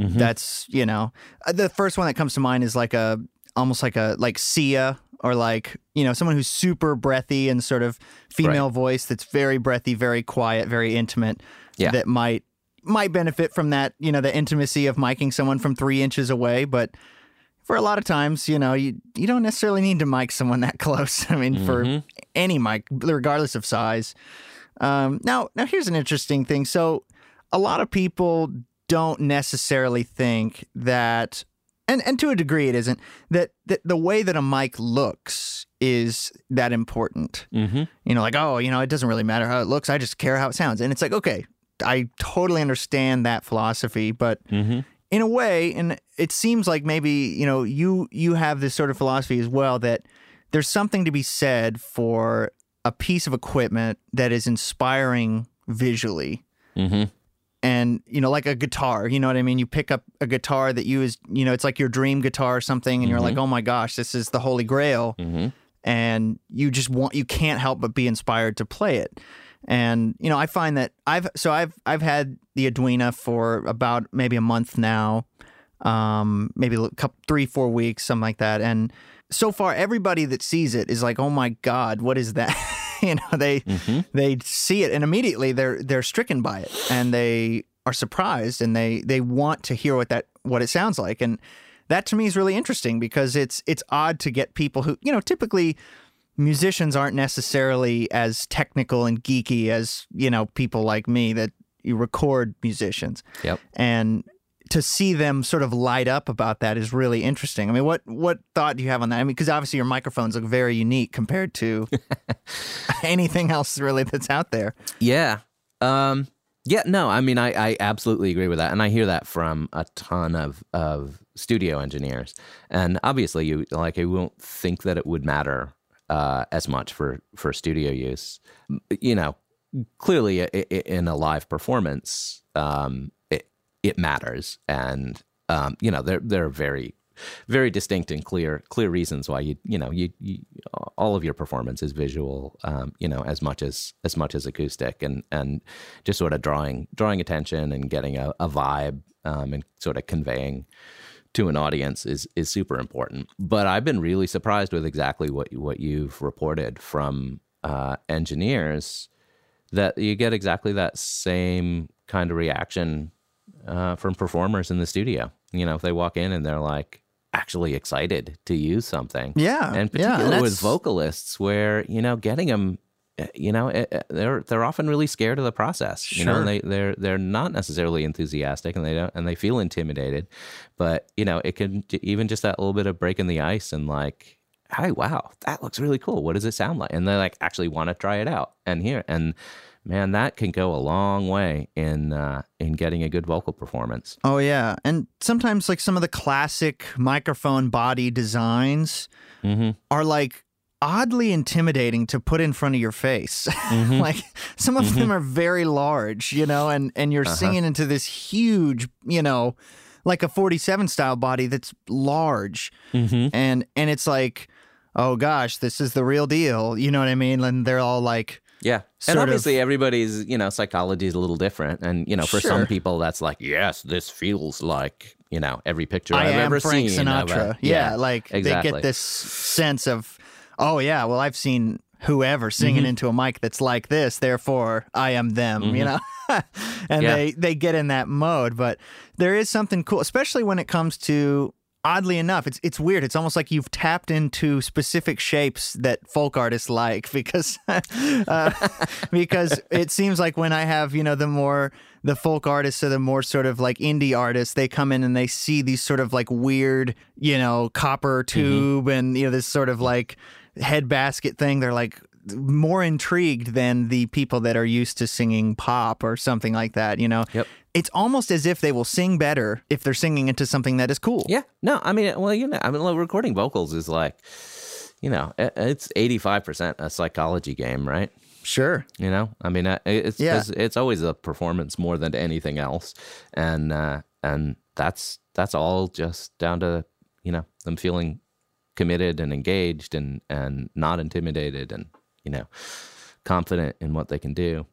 Mm-hmm. that's you know, uh, the first one that comes to mind is like a almost like a like Sia or like you know someone who's super breathy and sort of female voice that's very breathy, very quiet, very intimate. Yeah. That might might benefit from that you know the intimacy of miking someone from three inches away, but for a lot of times, you know, you you don't necessarily need to mic someone that close. I mean, for any mic, regardless of size. Um, now, now here's an interesting thing. So, a lot of people don't necessarily think that, and and to a degree, it isn't that that the way that a mic looks is that important. Mm-hmm. You know, like oh, you know, it doesn't really matter how it looks. I just care how it sounds. And it's like okay, I totally understand that philosophy, but Mm-hmm. In a way, and it seems like maybe you know you you have this sort of philosophy as well that there's something to be said for a piece of equipment that is inspiring visually. Mm-hmm. and you know like a guitar you know what i mean? You pick up a guitar that you is you know it's like your dream guitar or something and you're like oh my gosh this is the holy grail. Mm-hmm. and you just want you can't help but be inspired to play it and you know i find that i've so i've i've had the Edwina for about maybe a month now um maybe a couple three four weeks something like that. And so far everybody that sees it is like oh my god what is that? You know they Mm-hmm. they see it and immediately they're they're stricken by it and they are surprised and they they want to hear what that what it sounds like. And that to me is really interesting because it's it's odd to get people who you know typically musicians aren't necessarily as technical and geeky as you know people like me that you record musicians Yep. and to see them sort of light up about that is really interesting. I mean, what what thought do you have on that? I mean, because obviously your microphones look very unique compared to anything else really that's out there. Yeah. Um, yeah, no, I mean, I, I absolutely agree with that. And I hear that from a ton of, of studio engineers. And obviously, you like, I won't think that it would matter uh, as much for, for studio use. You know, clearly i- i- in a live performance, um, it, it matters. And, um, you know, there, there are very, very distinct and clear clear reasons why you you know you, you all of your performance is visual um, you know as much as as much as acoustic and and just sort of drawing drawing attention and getting a, a vibe um, and sort of conveying to an audience is is super important but I've been really surprised with exactly what what you've reported from uh, engineers that you get exactly that same kind of reaction uh, from performers in the studio. You know, if they walk in and they're like actually excited to use something. Yeah, And yeah, particularly and with vocalists where, you know, getting them you know, eh, eh, they're they're often really scared of the process. You know, Sure. and they they're they're not necessarily enthusiastic, and they don't and they feel intimidated. But you know, it can even just that little bit of breaking the ice and like, hey, wow, that looks really cool. What does it sound like? And they like actually want to try it out and hear. And man, that can go a long way in uh, in getting a good vocal performance. Oh yeah, and sometimes like some of the classic microphone body designs Mm-hmm. are like oddly intimidating to put in front of your face. Mm-hmm. like some of them are very large, you know, and and you're Uh-huh. singing into this huge, you know, like a 47 style body that's large. Mm-hmm. And and it's like, "Oh gosh, this is the real deal." You know what I mean? And they're all like Yeah. And of- obviously everybody's, you know, psychology is a little different. And, you know, for Sure. some people that's like, yes, this feels like, you know, every picture I have am ever Frank seen. of a- Sinatra. yeah, like they get this sense of, oh yeah, well I've seen whoever singing Mm-hmm. into a mic that's like this, therefore I am them. You know, and Mm-hmm. Yeah. they they get in that mode. But there is something cool, especially when it comes to. Oddly enough, it's it's weird. It's almost like you've tapped into specific shapes that folk artists like because uh, because it seems like when I have you know the more the folk artists or the more sort of like indie artists, they come in and they see these sort of like weird you know copper tube and you know this sort of like head basket thing. They're like more intrigued than the people that are used to singing pop or something like that. You know, Yep. it's almost as if they will sing better if they're singing into something that is cool. Yeah. No, I mean, well, you know, I mean, like, recording vocals is like, you know, it's 85% a psychology game, right? Sure. You know, I mean, it's Yeah. 'cause it's always a performance more than anything else, and uh, and that's that's all just down to you know them feeling committed and engaged and and not intimidated and you know confident in what they can do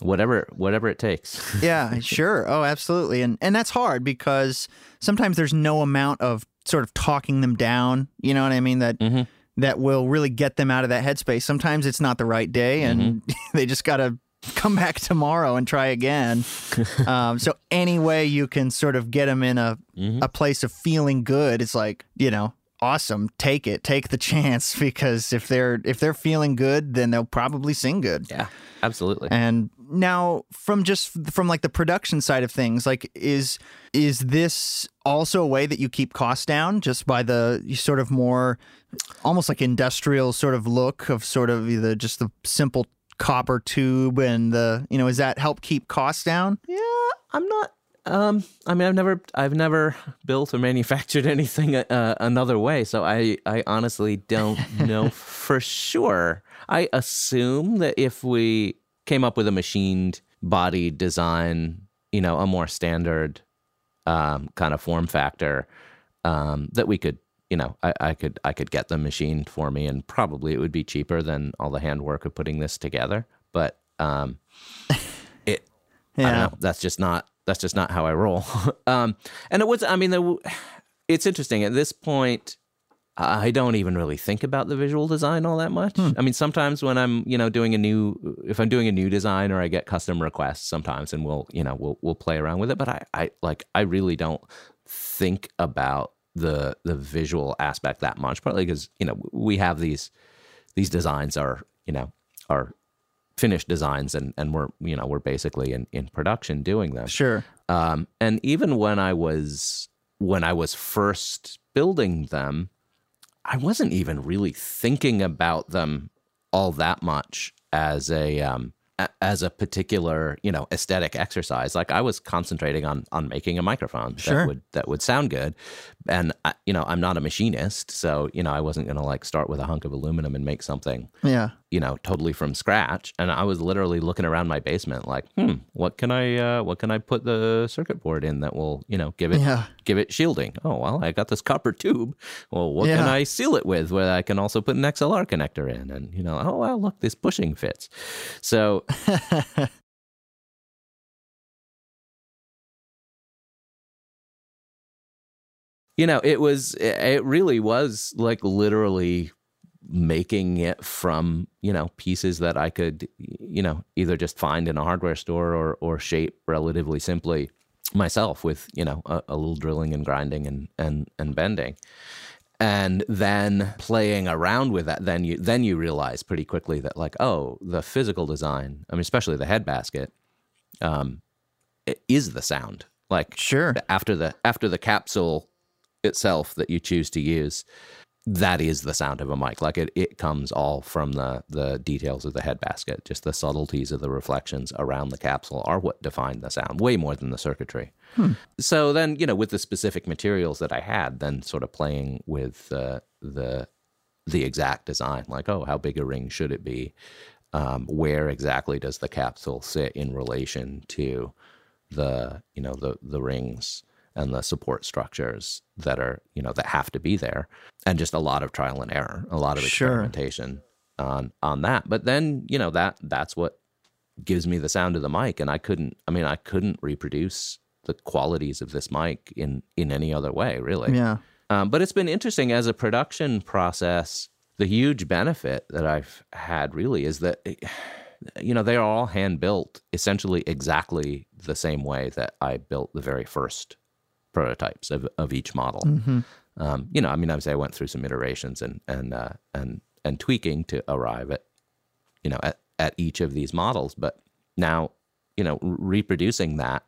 whatever whatever it takes yeah sure oh absolutely and and that's hard because sometimes there's no amount of sort of talking them down you know what i mean that mm-hmm. that will really get them out of that headspace sometimes it's not the right day and Mm-hmm. they just gotta come back tomorrow and try again um, so any way you can sort of get them in a, Mm-hmm. a place of feeling good it's like you know awesome take it take the chance because if they're if they're feeling good then they'll probably sing good yeah absolutely and now from just from like the production side of things, like is is this also a way that you keep costs down just by the sort of more almost like industrial sort of look of sort of either just the simple copper tube and the you know, is that help keep costs down? Yeah, I'm not. Um, I mean, I've never, I've never built or manufactured anything uh, another way, so I, I honestly don't know for sure. I assume that if we came up with a machined body design, you know, a more standard um, kind of form factor, um, that we could, you know, I, I could, I could get them machined for me, and probably it would be cheaper than all the handwork of putting this together. But um, it, I don't know. That's just not that's just not how I roll. um, and it was, I mean, it's interesting at this point. I don't even really think about the visual design all that much. I mean, sometimes when I'm, you know, doing a new, if I'm doing a new design or I get custom requests, sometimes, and we'll, you know, we'll we'll play around with it. But I, I like, I really don't think about the the visual aspect that much. Partly because you know we have these these designs are you know are finished designs and and we're you know we're basically in in production doing them Sure. um and even when i was when i was first building them i wasn't even really thinking about them all that much as a um a- as a particular you know aesthetic exercise like i was concentrating on on making a microphone Sure. that would that would sound good and I, you know i'm not a machinist so you know i wasn't going to like start with a hunk of aluminum and make something Yeah. You know, totally from scratch. And I was literally looking around my basement, like, hmm, what can I, uh, what can I put the circuit board in that will, you know, give it, Yeah. give it shielding? Oh well, I got this copper tube. Well, what can I seal it with? Where I can also put an XLR connector in, and you know, oh well, look, this bushing fits. So you know, it was, it really was like literally making it from you know pieces that I could you know either just find in a hardware store or or shape relatively simply myself with you know a, a little drilling and grinding and and and bending and then playing around with that then you then you realize pretty quickly that like oh the physical design i mean especially the head basket um is the sound like Sure. after the after the capsule itself that you choose to use that is the sound of a mic. Like it, it comes all from the the details of the head basket just the subtleties of the reflections around the capsule are what define the sound way more than the circuitry. So then you know with the specific materials that i had then sort of playing with uh, the the exact design like oh how big a ring should it be? Um, where exactly does the capsule sit in relation to the you know the the rings and the support structures that are you know that have to be there and just a lot of trial and error a lot of Sure. experimentation on on that but then you know that that's what gives me the sound of the mic and i couldn't i mean i couldn't reproduce the qualities of this mic in in any other way really Yeah. um, but it's been interesting as a production process. The huge benefit that I've had really is that, you know, they are all hand built essentially exactly the same way that I built the very first prototypes of, of each model. Mm-hmm. Um, you know, I mean, obviously, I went through some iterations and and uh, and and tweaking to arrive at, you know, at, at each of these models. But now, you know, reproducing that,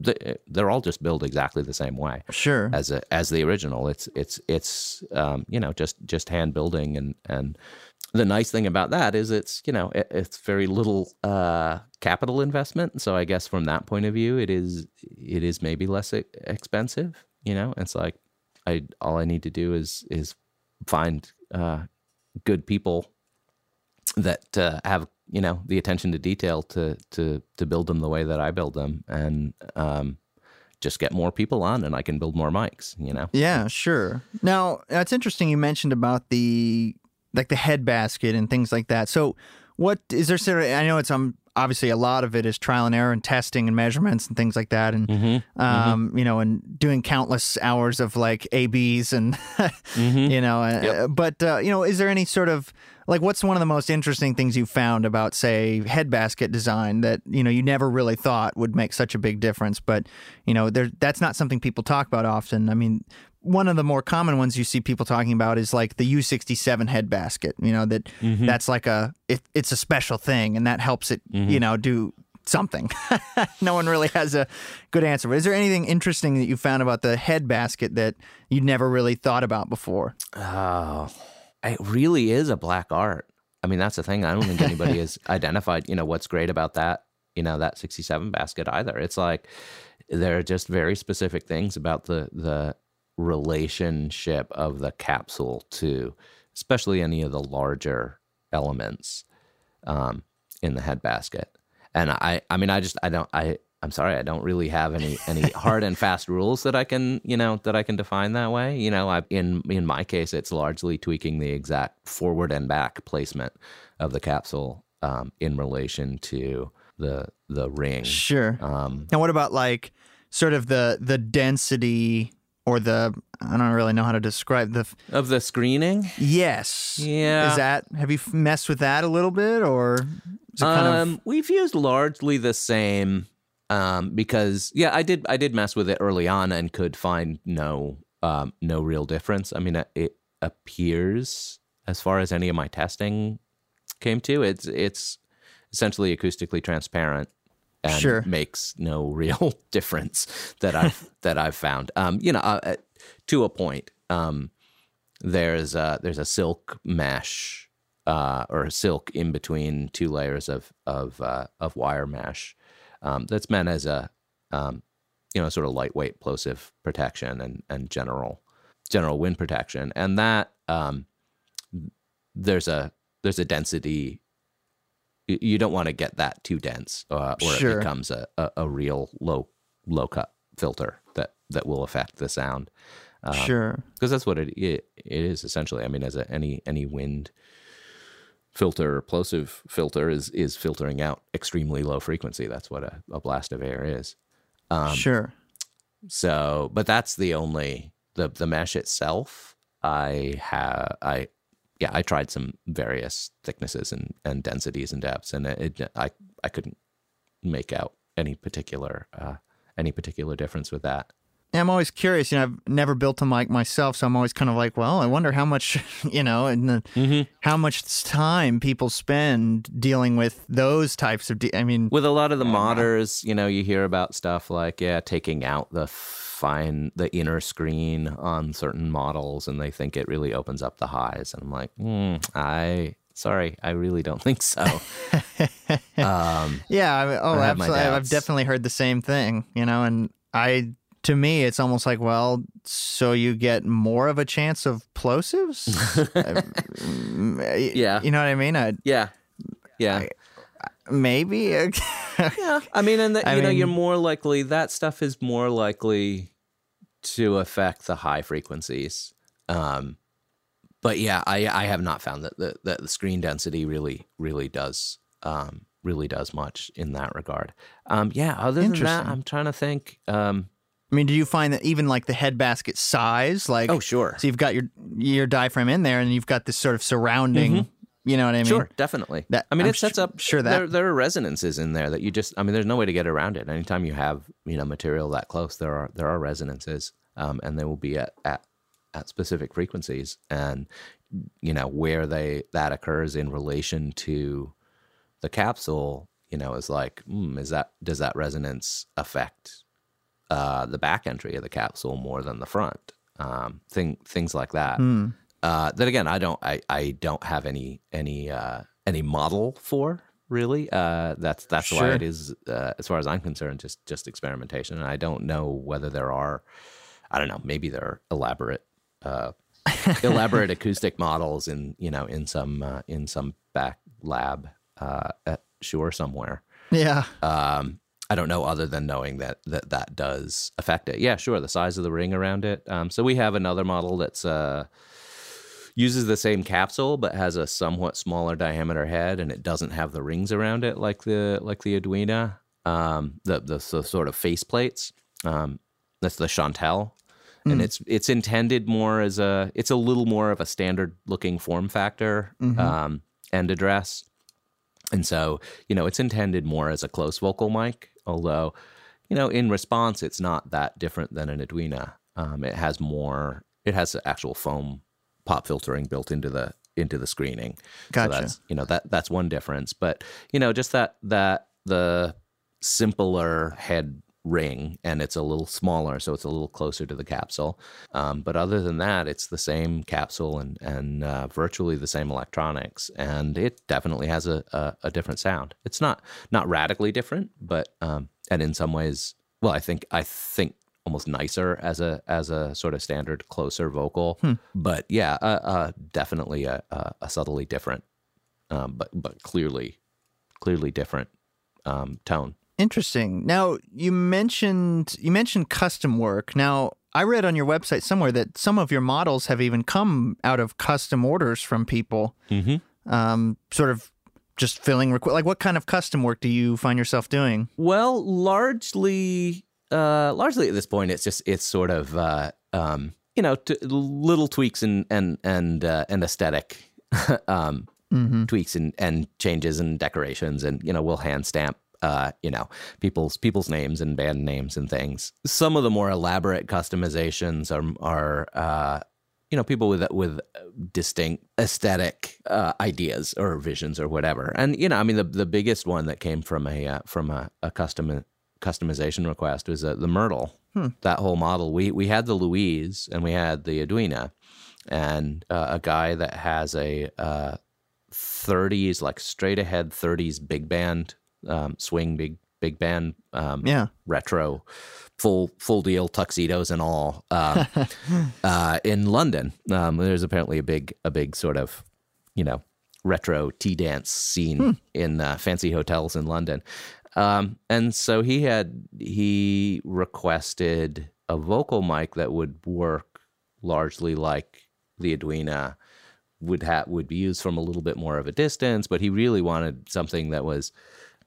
they- they're all just built exactly the same way Sure. as a, as the original. It's it's it's um, you know just just hand building and and the nice thing about that is it's you know it, it's very little uh, capital investment. So I guess from that point of view, it is it is maybe less expensive. You know, it's like I all I need to do is is find uh, good people that uh, have you know the attention to detail to to to build them the way that I build them and um, just get more people on and I can build more mics, you know? Yeah, sure. Now, that's interesting you mentioned about the like the head basket and things like that. So, what is there sort of I know it's um obviously a lot of it is trial and error and testing and measurements and things like that and Mm-hmm. um you know and doing countless hours of like ABs and Mm-hmm. you know uh, Yep. but uh, you know is there any sort of like what's one of the most interesting things you found about say head basket design that you know you never really thought would make such a big difference but you know there that's not something people talk about often i mean one of the more common ones you see people talking about is like the U67 head basket you know that Mm-hmm. that's like a it, it's a special thing and that helps it you know do something no one really has a good answer but is there anything interesting that you found about the head basket that you'd never really thought about before Oh, it really is a black art. I mean, that's the thing. I don't think anybody has identified, you know, what's great about that, you know, that 67 basket either. It's like there are just very specific things about the the relationship of the capsule to especially any of the larger elements um, in the head basket. And I I mean I just I don't I I'm sorry I don't really have any any hard and fast rules that I can you know that I can define that way. You know, I in in my case it's largely tweaking the exact forward and back placement of the capsule um, in relation to the the ring. Sure. Um, And what about like sort of the the density or the I don't really know how to describe the of the screening, yes. Yeah. Is that have you messed with that a little bit or is it kind um, we've used largely the same um, because yeah, I did I did mess with it early on and could find no um, no real difference. I mean, it appears as far as any of my testing came to, it's it's essentially acoustically transparent and Sure. makes no real difference that I've that I've found. Um, you know, uh, uh, to a point. Um, there's a, there's a silk mesh uh, or silk in between two layers of of uh, of wire mesh um, that's meant as a um, you know sort of lightweight plosive protection and and general general wind protection and that um, there's a there's a density you- don't want to get that too dense uh, or Sure. it becomes a, a, a real low low cut filter that that will affect the sound um, sure. because that's what it, it it is essentially. I mean, as a, any any wind filter, or plosive filter is is filtering out extremely low frequency. That's what a, a blast of air is. Um, sure. So, but that's the only the the mesh itself. I have I yeah I tried some various thicknesses and, and densities and depths, and it, it I I couldn't make out any particular uh, any particular difference with that. Yeah, I'm always curious. You know, I've never built a mic myself, so I'm always kind of like, well, I wonder how much, you know, and Mm-hmm. how much time people spend dealing with those types of. De- I mean, with a lot of the modders, you know, you hear about stuff like yeah, taking out the fine the inner screen on certain models, and they think it really opens up the highs. And I'm like, mm, I sorry, I really don't think so. um, Yeah. I, oh, I absolutely. I've definitely heard the same thing. You know, and I, to me, it's almost like, well, so you get more of a chance of plosives. Yeah. You know what I mean? I, yeah, yeah, maybe. yeah. I mean, and the, I you know, you're more likely that stuff is more likely to affect the high frequencies. Um, but yeah, I I have not found that the that the screen density really really does um, really does much in that regard. Um, yeah. Other than that, I'm trying to think. Um, I mean, do you find that even like the head basket size, like oh, sure, so you've got your your diaphragm in there, and you've got this sort of surrounding. You know what I mean? Sure, definitely. That- I mean, I'm it sets up. sure that- there there are resonances in there that you just. I mean, there's no way to get around it. Anytime you have you know material that close, there are there are resonances, um, and they will be at at at specific frequencies, and you know where they that occurs in relation to the capsule. You know, is like, mm, is that does that resonance affect uh, the back entry of the capsule more than the front? Um, thing things like that. Hmm. Uh, that again, I don't, I, I don't have any, any, uh, any model for really. Uh, that's that's why it is, uh, as far as I'm concerned, just just experimentation. And I don't know whether there are, I don't know, maybe there are elaborate, uh, elaborate acoustic models in you know in some uh, in some back lab uh, at Shure somewhere. Yeah. Um, I don't know other than knowing that that that does affect it. Yeah, sure. The size of the ring around it. Um, so we have another model that's uh, uses the same capsule but has a somewhat smaller diameter head, and it doesn't have the rings around it like the like the Edwina. Um, the, the the sort of face plates. Um, that's the Chantelle, and it's it's intended more as a it's a little more of a standard looking form factor um, and address. And so, you know, it's intended more as a close vocal mic, although, you know, in response, it's not that different than an Edwina. Um, it has more, it has actual foam pop filtering built into the into the screening. Gotcha. So that's you know that that's one difference. But you know, just that that the simpler head ring and it's a little smaller, so it's a little closer to the capsule. Um, but other than that, it's the same capsule and and uh, virtually the same electronics, and it definitely has a, a, a different sound. It's not not radically different, but um, and in some ways, well, I think I think almost nicer as a as a sort of standard closer vocal. But yeah, uh, uh, definitely a, a, a subtly different, um, but but clearly clearly different um, tone. Interesting. Now you mentioned you mentioned custom work. Now I read on your website somewhere that some of your models have even come out of custom orders from people. Mm-hmm. Um, sort of just filling requ- like what kind of custom work do you find yourself doing? Well, largely, uh, largely at this point, it's just it's sort of uh, um, you know t- little tweaks and and and uh, and aesthetic um, tweaks and and changes and decorations, and you know we'll hand stamp. Uh, you know people's people's names and band names and things. Some of the more elaborate customizations are are uh, you know people with with distinct aesthetic uh, ideas or visions or whatever. And you know, I mean, the the biggest one that came from a uh, from a, a custom customization request was uh, the Myrtle. That whole model. We we had the Louise and we had the Edwina, and uh, a guy that has a uh, 30s like straight ahead 30s big band um, swing big big band um, Yeah. retro full full deal tuxedos and all um, uh, in London. Um, there's apparently a big a big sort of you know retro tea dance scene in uh, fancy hotels in London. Um, and so he had he requested a vocal mic that would work largely like the Edwina would have would be used from a little bit more of a distance, but he really wanted something that was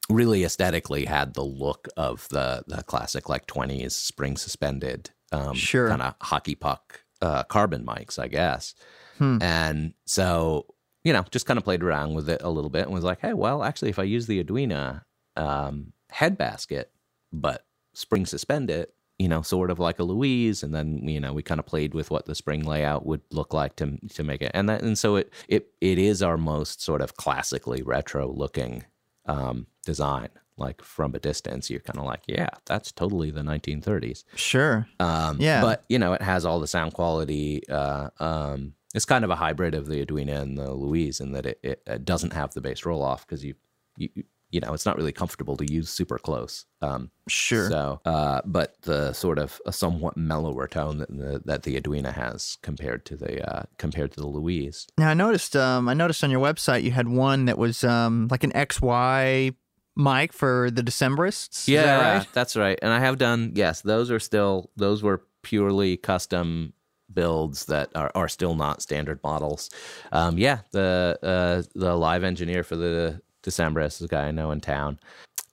really aesthetically had the look of the the classic like 20s spring suspended um Sure. kind of hockey puck uh carbon mics i guess Hmm. and so you know just kind of played around with it a little bit and was like hey well actually if i use the Edwina um head basket but spring suspend it you know sort of like a louise and then you know we kind of played with what the spring layout would look like to to make it and that and so it it it is our most sort of classically retro looking um, design. Like from a distance, you're kind of like, yeah, that's totally the 1930s. Sure. Um, Yeah. But you know, it has all the sound quality. Uh, um, it's kind of a hybrid of the Edwina and the Louise in that it, it, it doesn't have the bass roll off because you, you you know it's not really comfortable to use super close. Um, Sure. so, uh, but the sort of a somewhat mellower tone that the, that the Edwina has compared to the uh, compared to the Louise. Now I noticed um I noticed on your website you had one that was um like an XY mic for the Decemberists. Yeah, that right? that's right. And I have done yes, those are still those were purely custom builds that are, are still not standard models. Um, yeah, the uh, the live engineer for the Decemberists, a guy I know in town,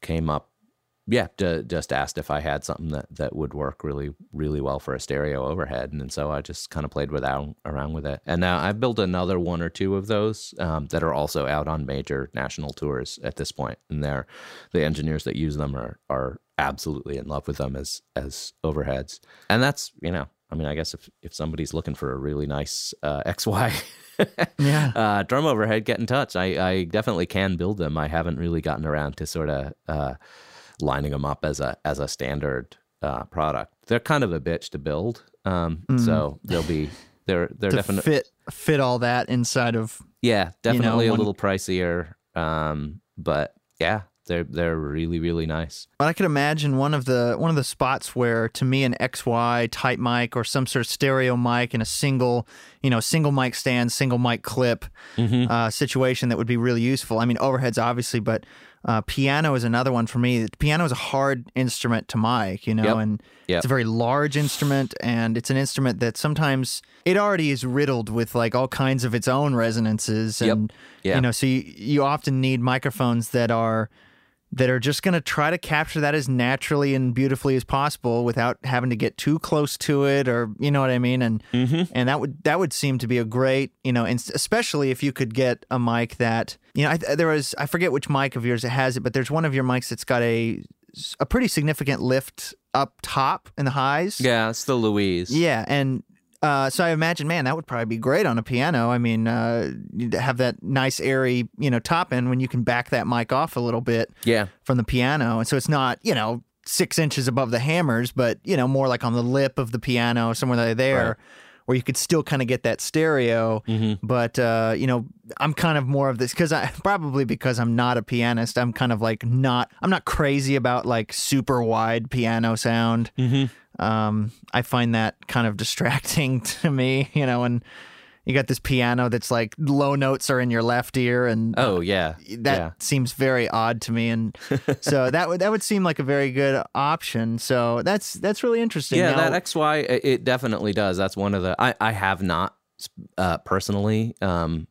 came up. Yeah, ju- just asked if I had something that, that would work really really well for a stereo overhead, and, so I just kind of played with out, around with it. And now I've built another one or two of those um, that are also out on major national tours at this point. point, and they're the engineers that use them are are absolutely in love with them as as overheads, and that's you know. I mean, I guess if, if somebody's looking for a really nice uh, XY Yeah. uh, drum overhead, get in touch. I, I definitely can build them. I haven't really gotten around to sort of uh, lining them up as a as a standard uh, product. They're kind of a bitch to build, um, so they'll be they're they're definitely fit fit all that inside of yeah definitely one- a little pricier, um, but yeah they're they're really really nice. But I could imagine one of the one of the spots where, to me, an XY type mic or some sort of stereo mic in a single, you know, single mic stand, single mic clip Mm-hmm. uh, situation that would be really useful. I mean, overheads obviously, but Uh, piano is another one for me. Piano is a hard instrument to mic, you know, Yep. and Yep. it's a very large instrument, and it's an instrument that sometimes it already is riddled with like all kinds of its own resonances, Yep. and Yeah. you know, so you, you often need microphones that are that are just going to try to capture that as naturally and beautifully as possible without having to get too close to it or you know what I mean? And mm-hmm. and that would that would seem to be a great you know and especially if you could get a mic that you know I, there was I forget which mic of yours that has it but there's one of your mics that's got a a pretty significant lift up top in the highs. Yeah, it's the Louise. yeah, and uh, so I imagine, man, that would probably be great on a piano. I mean, uh, you'd have that nice airy, you know, top end when you can back that mic off a little bit Yeah. from the piano, and so it's not, you know, six inches above the hammers, but you know, more like on the lip of the piano, somewhere there. Right. Where you could still kind of get that stereo, Mm-hmm. but uh, you know, I'm kind of more of this because I probably because I'm not a pianist. I'm kind of like not. I'm not crazy about like super wide piano sound Mm-hmm. Um, I find that kind of distracting to me, you know, and you got this piano that's like low notes are in your left ear and Oh yeah. that yeah. seems very odd to me and so that would that would seem like a very good option. So that's that's really interesting. Yeah, Now- that XY it- it definitely does. That's one of the I I have not uh, personally um,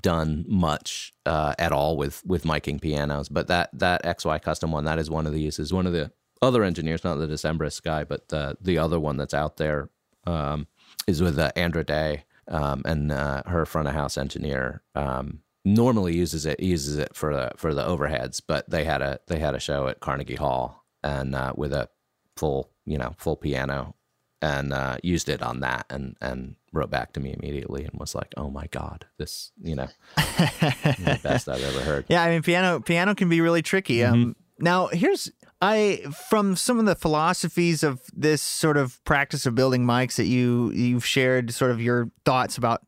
done much uh, at all with with miking pianos, but that that XY custom one that is one of the uses. One of the other engineers, not the Decemberist guy, but uh, the other one that's out there um, is with uh, Andra Day um, and uh, her front of house engineer. Um, normally uses it uses it for the for the overheads, but they had a they had a show at Carnegie Hall and uh, with a full you know full piano and uh, used it on that and and wrote back to me immediately and was like, "Oh my god, this you know the best I've ever heard." Yeah, I mean piano piano can be really tricky. Mm-hmm. Um now here's I from some of the philosophies of this sort of practice of building mics that you you've shared sort of your thoughts about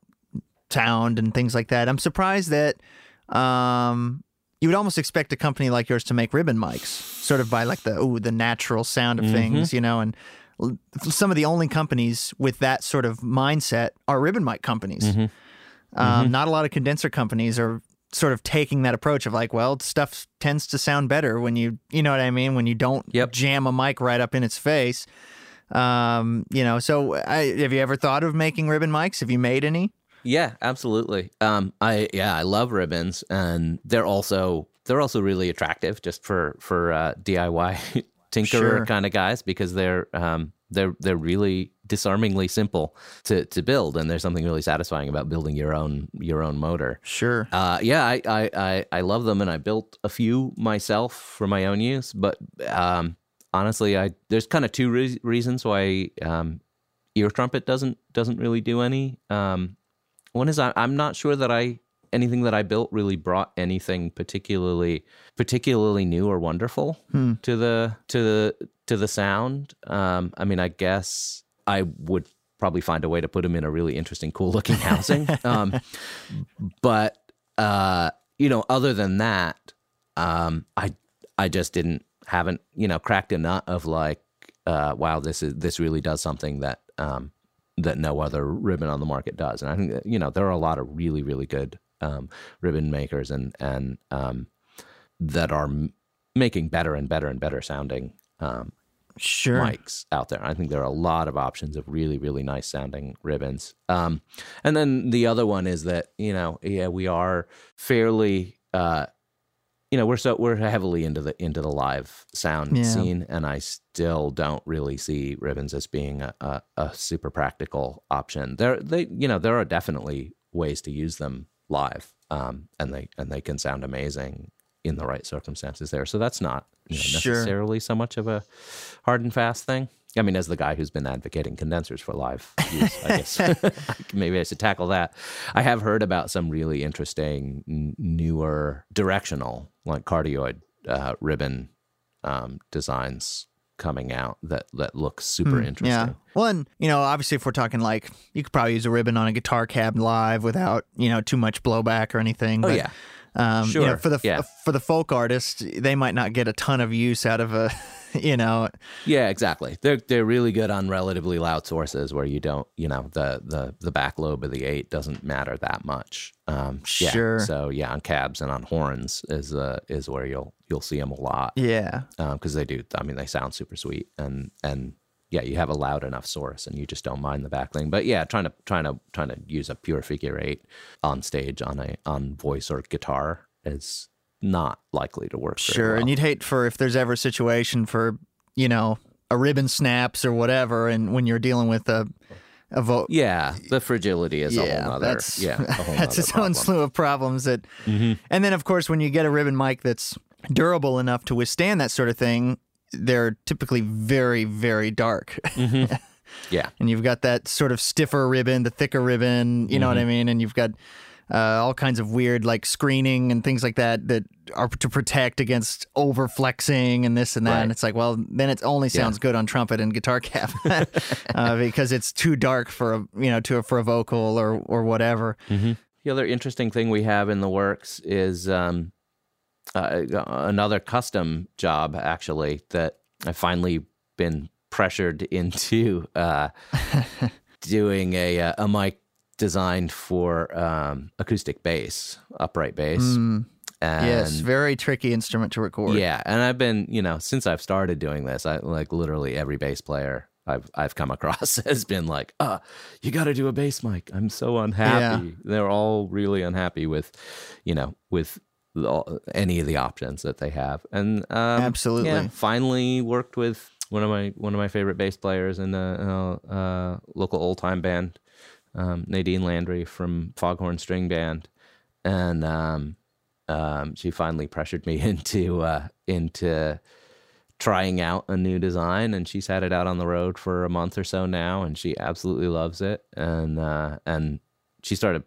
sound and things like that. I'm surprised that um you would almost expect a company like yours to make ribbon mics, sort of by like the ooh the natural sound of things, you know, and l- some of the only companies with that sort of mindset are ribbon mic companies. Um, Not a lot of condenser companies are sort of taking that approach of like, well, stuff tends to sound better when you, you know what I mean, when you don't Yep. jam a mic right up in its face. Um, you know, so I, have you ever thought of making ribbon mics? Have you made any? Yeah, absolutely. Um, I yeah, I love ribbons, and they're also they're also really attractive just for for uh, DIY tinkerer Sure. kind of guys because they're um, they're they're really disarmingly simple to to build, and there's something really satisfying about building your own your own motor. Sure. Uh, yeah, I, I, I, I love them, and I built a few myself for my own use. But um, honestly, I there's kind of two re- reasons why um, ear trumpet doesn't doesn't really do any. Um, one is I, I'm not sure that I anything that I built really brought anything particularly particularly new or wonderful to the to the to the sound. Um, I mean, I guess I would probably find a way to put them in a really interesting, cool looking housing. um, but uh, you know, other than that, um, I I just didn't haven't you know cracked a nut of like, uh, wow, this is this really does something that um, that no other ribbon on the market does. And I think that, you know there are a lot of really really good um, ribbon makers and and um, that are m- making better and better and better sounding um, Sure. mics out there. I think there are a lot of options of really, really nice sounding ribbons. Um, and then the other one is that you know, yeah, we are fairly, uh, you know, we're so we're heavily into the into the live sound Yeah. scene, and I still don't really see ribbons as being a, a, a super practical option. There, they, you know, there are definitely ways to use them live, um, and they and they can sound amazing in the right circumstances there. So that's not you know, Sure. necessarily so much of a hard and fast thing. I mean, as the guy who's been advocating condensers for live use, I guess maybe I should tackle that. I have heard about some really interesting, n- newer directional, like cardioid uh, ribbon um, designs coming out that that look super interesting. Hmm, Yeah. Well, and you know, obviously, if we're talking like, you could probably use a ribbon on a guitar cab live without you know too much blowback or anything. Oh but, yeah, Um, You know, Sure, for the yeah. for the folk artist, they might not get a ton of use out of a, you know, yeah, exactly. They're they're really good on relatively loud sources where you don't, you know, the the the back lobe of the eight doesn't matter that much. Um, yeah. Sure. So yeah, on cabs and on horns is uh is where you'll you'll see them a lot Yeah. because they do. I mean, they sound super sweet, and and yeah, you have a loud enough source, and you just don't mind the backling. But yeah, trying to trying to trying to use a pure figure eight on stage on a on voice or guitar is not likely to work. Sure. well. And you'd hate for if there's ever a situation for, you know, a ribbon snaps or whatever, and when you're dealing with a a vote. yeah, the fragility is a yeah, whole nother. that's yeah, a that's its problem. own slew of problems. That, Mhm. and then of course when you get a ribbon mic that's durable enough to withstand that sort of thing, they're typically very very dark. Mhm. Yeah, and you've got that sort of stiffer ribbon, the thicker ribbon, you know what I Mm-hmm. mean? And you've got uh, all kinds of weird like screening and things like that that are to protect against over flexing and this and that. Right. And it's like, well, then it only sounds good on trumpet and guitar cap uh, because it's too dark for a you know to for a vocal or or whatever. The other interesting thing we have in the works is um, uh, another custom job, actually, that I've finally been pressured into uh, doing a, uh, a mic designed for um, acoustic bass, upright bass. Mm, And yes, very tricky instrument to record. yeah, and I've been, you know, since I've started doing this, I like literally every bass player I've I've come across has been like, "Ah, you got to do a bass mic." I'm so unhappy. They're all really unhappy with, you know, with the, any of the options that they have. And um, Absolutely. yeah, finally worked with one of my one of my favorite bass players in a, a, a local old time band, um, Nadine Landry from Foghorn String Band, and um, um, she finally pressured me into uh, into trying out a new design, and she's had it out on the road for a month or so now, and she absolutely loves it, and uh, and she started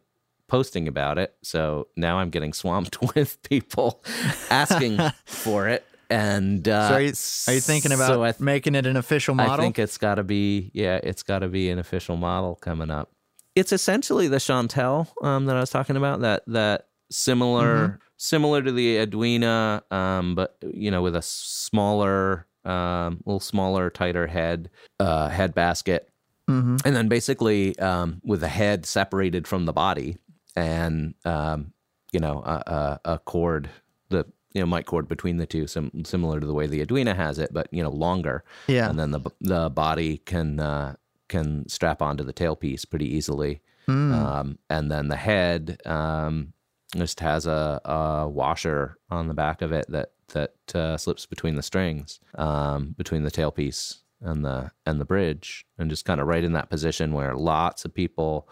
posting about it, so now I'm getting swamped with people asking for it. And uh, So are you, are you thinking about so th- making it an official model? I think it's got to be, yeah, it's got to be an official model coming up. It's essentially the Chantelle um, that I was talking about. That that similar Mm-hmm. similar to the Edwina, um, but you know, with a smaller, um, little smaller, tighter head uh, head basket, hmm and then basically um, with the head separated from the body, and um, you know, a, a, a cord, the you know mic cord between the two, sim- similar to the way the Edwina has it, but you know, longer Yeah. and then the the body can uh, can strap onto the tailpiece pretty easily, Mm. um, and then the head um, just has a, a washer on the back of it that that uh, slips between the strings, um, between the tailpiece and the and the bridge, and just kind of right in that position where lots of people.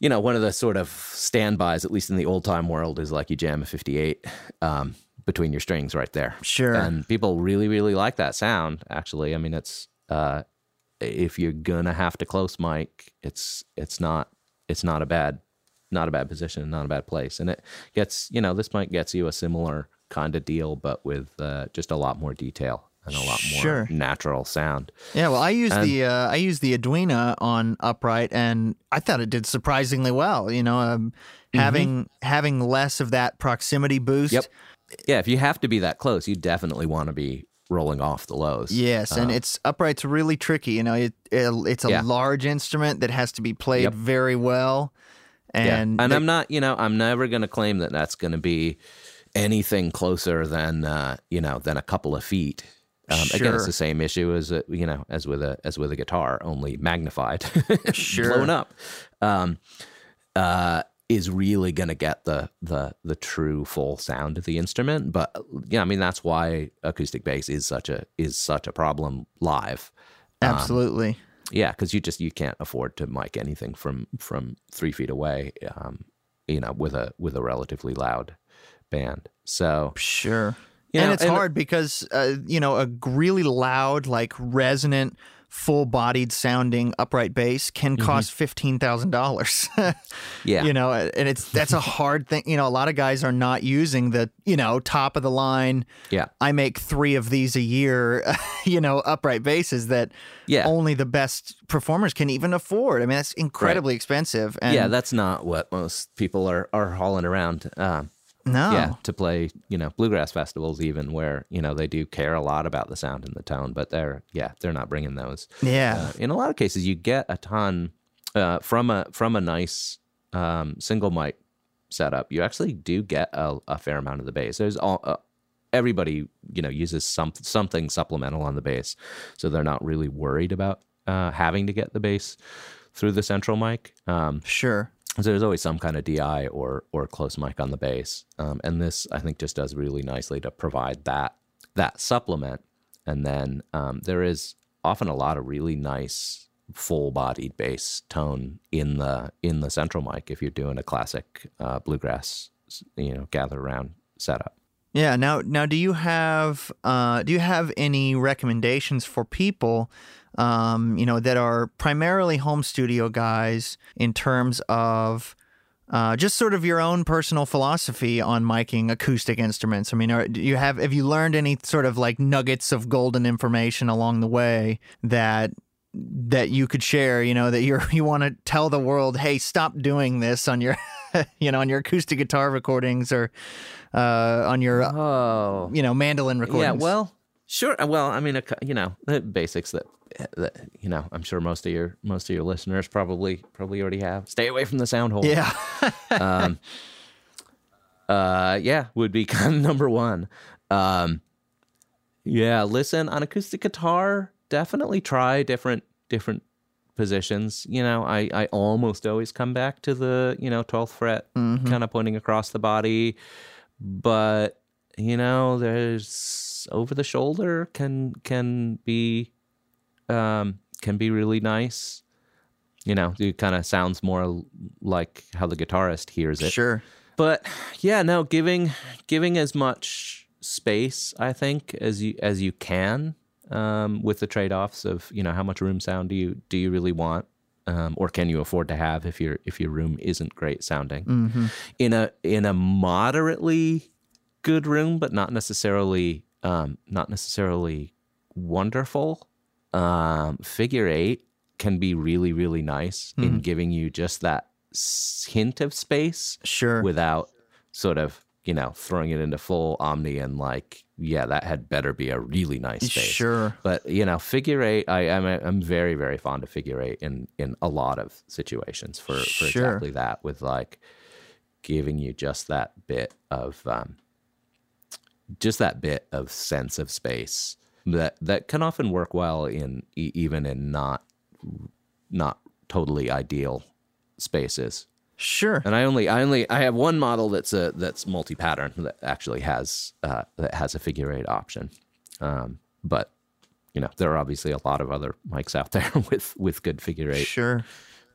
You know, one of the sort of standbys, at least in the old time world, is like you jam a 58 um, between your strings right there. Sure. and people really really like that sound actually. I mean it's uh if you're gonna have to close mic it's it's not it's not a bad not a bad position not a bad place. And it gets you know this mic gets you a similar kind of deal but with uh, just a lot more detail and a lot more Sure. natural sound Yeah, well, I use And- the uh, I use the Edwina on upright, and I thought it did surprisingly well. You know, um, having having less of that proximity boost. Yep. yeah if you have to be that close you definitely want to be rolling off the lows Yes, and Uh, it's upright's really tricky. You know, it, it it's a Yeah. large instrument that has to be played Yep. very well. Yeah. And and I'm not, you know, I'm never going to claim that that's going to be anything closer than, uh, you know, than a couple of feet. Um, Again, it's the same issue as a, you know, as with a as with a guitar, only magnified, Sure. blown up. Um, uh, is really going to get the the the true full sound of the instrument. But yeah, I mean that's why acoustic bass is such a is such a problem live. absolutely. Yeah, because you just you can't afford to mic anything from from three feet away. Um, you know, with a with a relatively loud band. So Sure. You and know, it's hard because uh, you know a really loud, like resonant, full-bodied sounding upright bass can Mm-hmm. cost fifteen thousand dollars. Yeah, you know, and it's that's a hard thing. You know, a lot of guys are not using the you know top of the line. yeah, I make three of these a year. You know, upright basses that yeah, only the best performers can even afford. I mean, that's incredibly expensive. And yeah. That's not what most people are are hauling around. Um, no, Yeah, to play you know bluegrass festivals, even where you know they do care a lot about the sound and the tone, but they're yeah they're not bringing those. yeah, Uh, in a lot of cases, you get a ton uh, from a from a nice um, single mic setup. You actually do get a, a fair amount of the bass. There's all, uh, everybody you know uses some something supplemental on the bass, so they're not really worried about uh, having to get the bass through the central mic. Um, Sure. So there's always some kind of DI or or close mic on the bass, um, and this I think just does really nicely to provide that that supplement. And then um, there is often a lot of really nice full-bodied bass tone in the in the central mic if you're doing a classic uh, bluegrass, you know, gather around setup. Yeah. Now, now, do you have uh, do you have any recommendations for people, um, you know, that are primarily home studio guys in terms of uh, just sort of your own personal philosophy on miking acoustic instruments? I mean, are, do you have have you learned any sort of like nuggets of golden information along the way that that you could share? You know, that you you want to tell the world, hey, stop doing this on your you know on your acoustic guitar recordings or uh, on your Oh, you know mandolin recordings. Yeah, well, sure. Well, I mean, you know, the basics that, that you know, I'm sure most of your most of your listeners probably probably already have. Stay away from the sound hole. yeah, Um, uh, yeah, would be kind of number one. Um, yeah, listen on acoustic guitar. Definitely try different different positions. You know, I I almost always come back to the you know 12th fret, kind of pointing across the body, but you know, there's over the shoulder can can be um can be really nice. You know, it kind of sounds more like how the guitarist hears it. sure. But yeah, no, giving giving as much space, I think, as you as you can, um, with the trade offs of you know how much room sound do you do you really want, um, or can you afford to have if your if your room isn't great sounding Mm-hmm. in a in a moderately good room, but not necessarily um, not necessarily wonderful. Um, figure eight can be really really nice in giving you just that hint of space Sure. without sort of you know throwing it into full omni and like yeah that had better be a really nice space Sure. but you know figure eight i i'm i'm very very fond of figure eight in in a lot of situations for for Sure. exactly that with like giving you just that bit of um just that bit of sense of space that that can often work well in even in not not totally ideal spaces Sure. and I only I only I have one model that's a that's multi pattern that actually has uh, that has a figure eight option, um, but you know there are obviously a lot of other mics out there with with good figure eight Sure.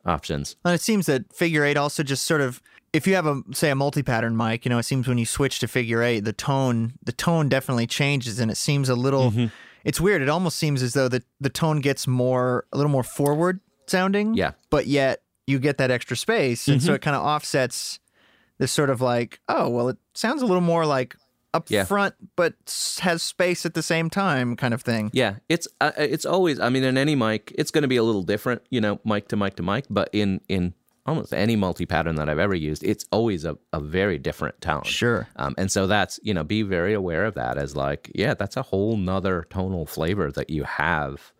options. And it seems that figure eight also just sort of, if you have a say a multi-pattern mic, you know, it seems when you switch to figure eight, the tone the tone definitely changes, and it seems a little. Mm-hmm. It's weird. It almost seems as though the the tone gets more a little more forward sounding. Yeah. But yet you get that extra space, and Mm-hmm. so it kind of offsets this sort of like, oh well, it sounds a little more like up Yeah. front, but has space at the same time, kind of thing. Yeah, it's uh, it's always I mean in any mic it's going to be a little different, you know, mic to mic to mic, but in in almost any multi pattern that I've ever used, it's always a, a very different tone. Sure. Um, and so that's, you know, be very aware of that as like, yeah, that's a whole nother tonal flavor that you have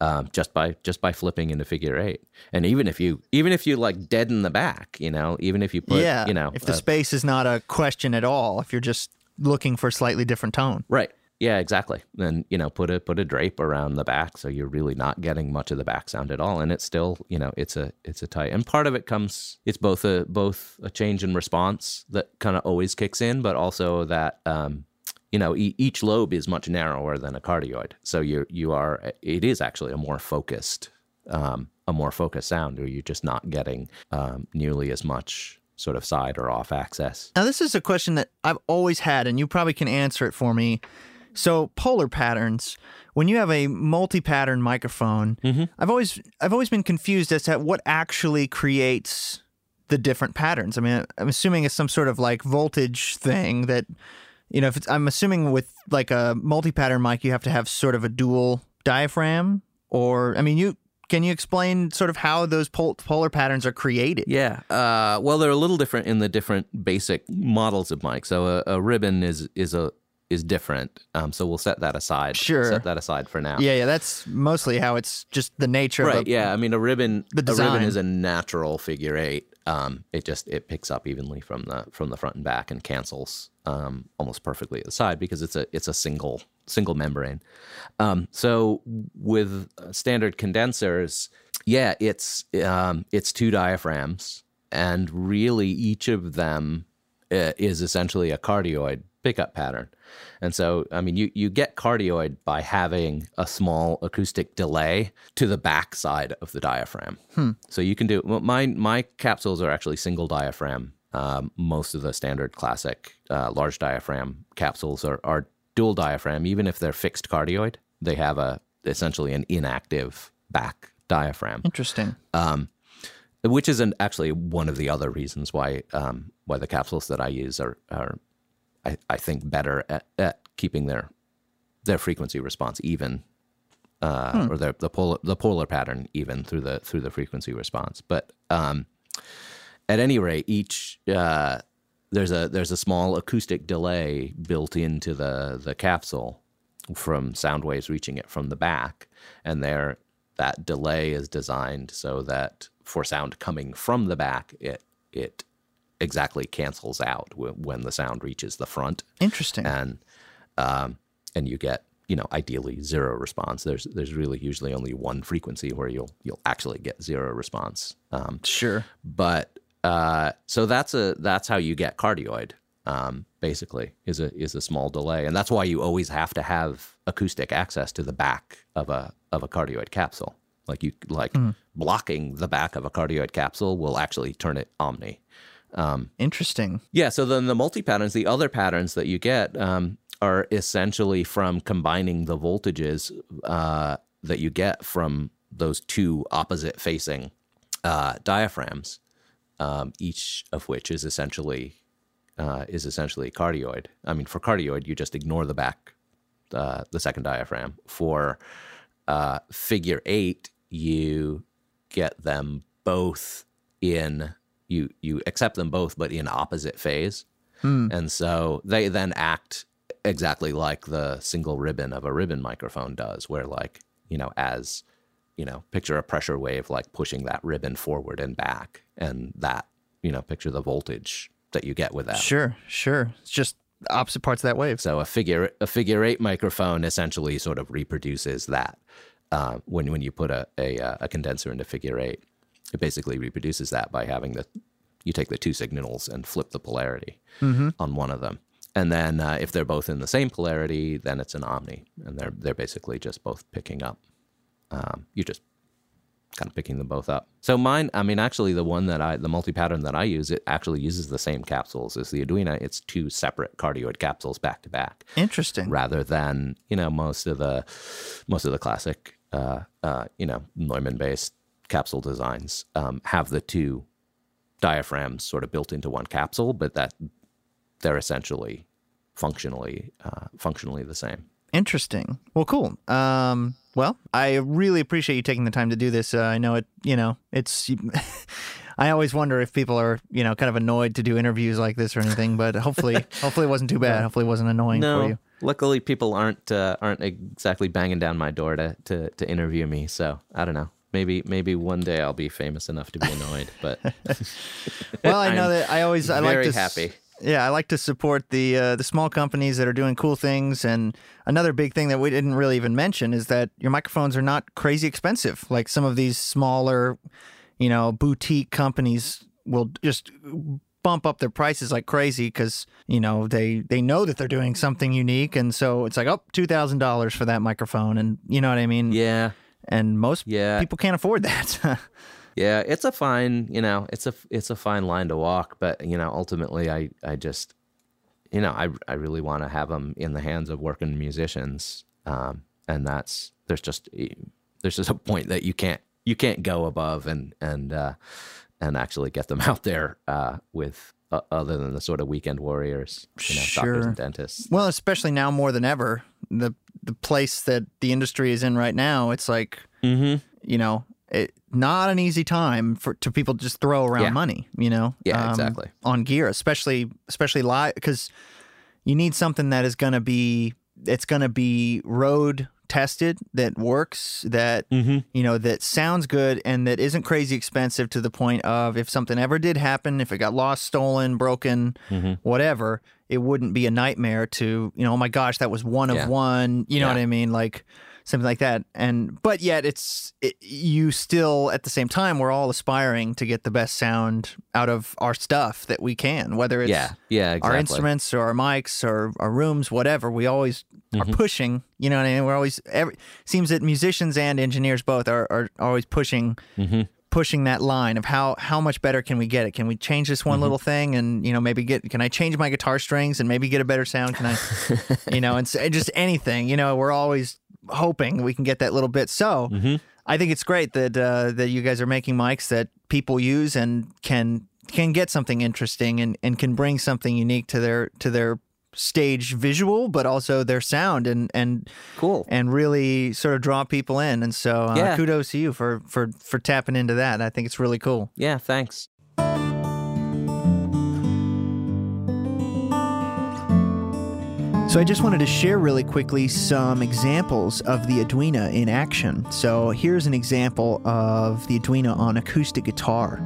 um, just by just by flipping into figure eight. And even if you even if you like deaden the back, you know, even if you put yeah. you know if the uh, space is not a question at all, if you're just looking for a slightly different tone. Right. Yeah, exactly. Then you know, put a put a drape around the back, so you're really not getting much of the back sound at all, and it's still you know it's a it's a tight. And part of it comes it's both a both a change in response that kind of always kicks in, but also that um, you know e- each lobe is much narrower than a cardioid, so you you are it is actually a more focused um, a more focused sound, or you're just not getting um, nearly as much sort of side or off axis. Now, this is a question that I've always had, and you probably can answer it for me. So, polar patterns. When you have a multi-pattern microphone, I've always I've always been confused as to what actually creates the different patterns. I mean, I'm assuming it's some sort of like voltage thing that, you know, if it's I'm assuming with like a multi-pattern mic, you have to have sort of a dual diaphragm, or I mean, you can you explain sort of how those pol- polar patterns are created? Yeah. Uh, well, they're a little different in the different basic models of mic. So a, a ribbon is is a is different. Um, so we'll set that aside. Sure. Set that aside for now. Yeah, yeah, that's mostly how it's just the nature Right. of a, yeah. I mean, a ribbon. The A ribbon is a natural figure eight. um, it just it picks up evenly from the from the front and back and cancels um, almost perfectly at the side because it's a it's a single single membrane. Um, so with standard condensers, yeah, it's um, it's two diaphragms, and really each of them uh, is essentially a cardioid pickup pattern. And so, I mean, you, you get cardioid by having a small acoustic delay to the back side of the diaphragm. Hmm. So you can do well, my my capsules are actually single diaphragm. Um, most of the standard classic uh, large diaphragm capsules are, are dual diaphragm, even if they're fixed cardioid. They have a essentially an inactive back diaphragm. Interesting. Um, which is an, actually one of the other reasons why um, why the capsules that I use are, are I, I think better at, at keeping their their frequency response even uh, hmm. or their the polar the polar pattern even through the through the frequency response. But um, at any rate, each uh, there's a there's a small acoustic delay built into the the capsule from sound waves reaching it from the back, and there that delay is designed so that for sound coming from the back, it it exactly cancels out when the sound reaches the front. Interesting. And um, and you get you know ideally zero response. There's there's really usually only one frequency where you'll you'll actually get zero response. Um, sure. But uh, so that's a that's how you get cardioid. Um, basically, is a is a small delay, and that's why you always have to have acoustic access to the back of a of a cardioid capsule. Like you like mm. blocking the back of a cardioid capsule will actually turn it omni. Um, Interesting. Yeah. So then the multi patterns, the other patterns that you get um, are essentially from combining the voltages uh, that you get from those two opposite facing uh, diaphragms, um, each of which is essentially uh, is essentially cardioid. I mean, for cardioid, you just ignore the back, uh, the second diaphragm. For uh, figure eight, you get them both in you you accept them both, but in opposite phase. Hmm. And so they then act exactly like the single ribbon of a ribbon microphone does, where like, you know, as you know, picture a pressure wave like pushing that ribbon forward and back. And that, you know, picture the voltage that you get with that. Sure, sure. It's just opposite parts of that wave. So a figure a figure eight microphone essentially sort of reproduces that. Uh, when when you put a, a a condenser into figure eight it basically reproduces that by having the you take the two signals and flip the polarity mm-hmm. on one of them. And then uh, if they're both in the same polarity, then it's an omni, and they're they're basically just both picking up. Um, you're just kind of picking them both up. So mine, I mean, actually, the one that I, the multi pattern that I use, it actually uses the same capsules as the Edwina. It's two separate cardioid capsules back to back. Interesting. Rather than you know most of the most of the classic, uh, uh, you know, Neumann based capsule designs um, have the two diaphragms sort of built into one capsule, but that they're essentially functionally uh, functionally the same. Interesting. Well, cool. Um, well, I really appreciate you taking the time to do this. Uh, I know it. You know, it's. I always wonder if people are, you know, kind of annoyed to do interviews like this or anything, but hopefully, hopefully it wasn't too bad. Hopefully it wasn't annoying no, for you. Luckily, people aren't uh, aren't exactly banging down my door to, to to interview me. So I don't know. Maybe maybe one day I'll be famous enough to be annoyed, but well, I know that I always I like to happy. Yeah, I like to support the uh, the small companies that are doing cool things. And another big thing that we didn't really even mention is that your microphones are not crazy expensive. Like some of these smaller, you know, boutique companies will just bump up their prices like crazy because you know they they know that they're doing something unique, and so it's like oh two thousand dollars for that microphone, and you know what I mean? Yeah, and most yeah. people can't afford that. yeah, it's a fine, you know, it's a it's a fine line to walk, but you know, ultimately, I I just, you know, I I really want to have them in the hands of working musicians, um, and that's there's just there's just a point that you can't you can't go above and and uh, and actually get them out there uh, with uh, other than the sort of weekend warriors, you know, sure. doctors and dentists. Well, especially now more than ever, the the place that the industry is in right now, it's like mm-hmm. you know, it, not an easy time for to people just throw around yeah. money. You know, yeah, um, exactly on gear, especially especially live because you need something that is going to be it's going to be road tested that works that Mm-hmm. you know that sounds good and that isn't crazy expensive to the point of if something ever did happen if it got lost stolen broken Mm-hmm. whatever it wouldn't be a nightmare to you know oh my gosh that was one of one you know Yeah. what i mean like something like that and but yet it's it, you still at the same time we're all aspiring to get the best sound out of our stuff that we can whether it's Yeah, yeah, exactly. our instruments or our mics or our rooms, whatever. We always are Mm-hmm. pushing. You know what I mean? We're always. Every, seems that musicians and engineers both are, are always pushing. Mm-hmm. Pushing that line of how how much better can we get it? Can we change this Mm-hmm. one little thing and you know maybe get can I change my guitar strings and maybe get a better sound? Can I you know and s- just anything you know we're always hoping we can get that little bit. So Mm-hmm. I think it's great that uh, that you guys are making mics that people use and can can get something interesting and, and can bring something unique to their to their stage visual, but also their sound and and Cool. and really sort of draw people in. And so, uh, Yeah. kudos to you for for for tapping into that. I think it's really cool. Yeah, thanks. So I just wanted to share really quickly some examples of the Edwina in action. So here's an example of the Edwina on acoustic guitar.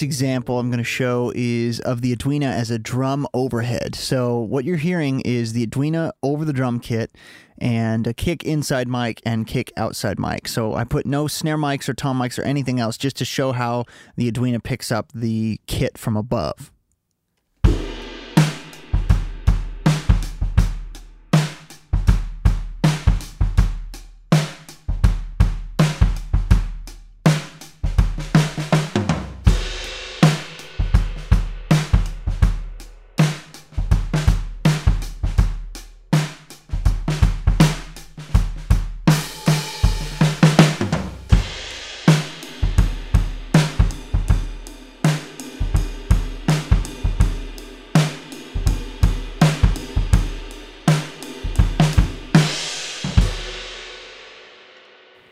Next example I'm going to show is of the Edwina as a drum overhead. So what you're hearing is the Edwina over the drum kit and a kick inside mic and kick outside mic. So I put no snare mics or tom mics or anything else just to show how the Edwina picks up the kit from above.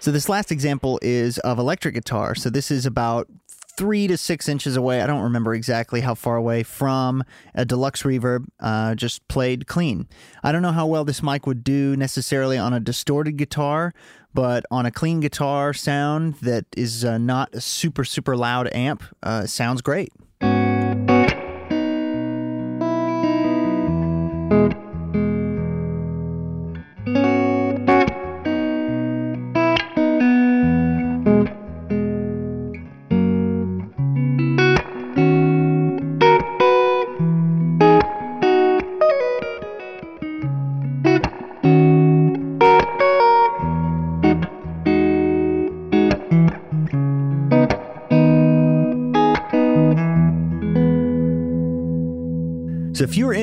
So this last example is of electric guitar. So this is about three to six inches away. I don't remember exactly how far away from a deluxe reverb, uh, just played clean. I don't know how well this mic would do necessarily on a distorted guitar, but on a clean guitar sound that is uh, not a super, super loud amp, uh, sounds great.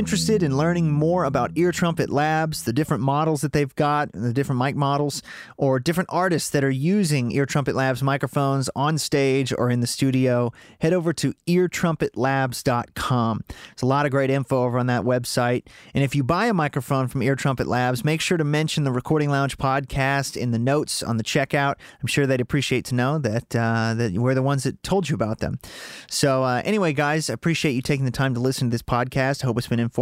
Interested in learning more about Ear Trumpet Labs, the different models that they've got, the different mic models, or different artists that are using Ear Trumpet Labs microphones on stage or in the studio, head over to eartrumpetlabs.com. There's a lot of great info over on that website. And if you buy a microphone from Ear Trumpet Labs, make sure to mention the Recording Lounge podcast in the notes on the checkout. I'm sure they'd appreciate to know that uh, that we're the ones that told you about them. So, uh, anyway, guys, I appreciate you taking the time to listen to this podcast. I hope it's been informative.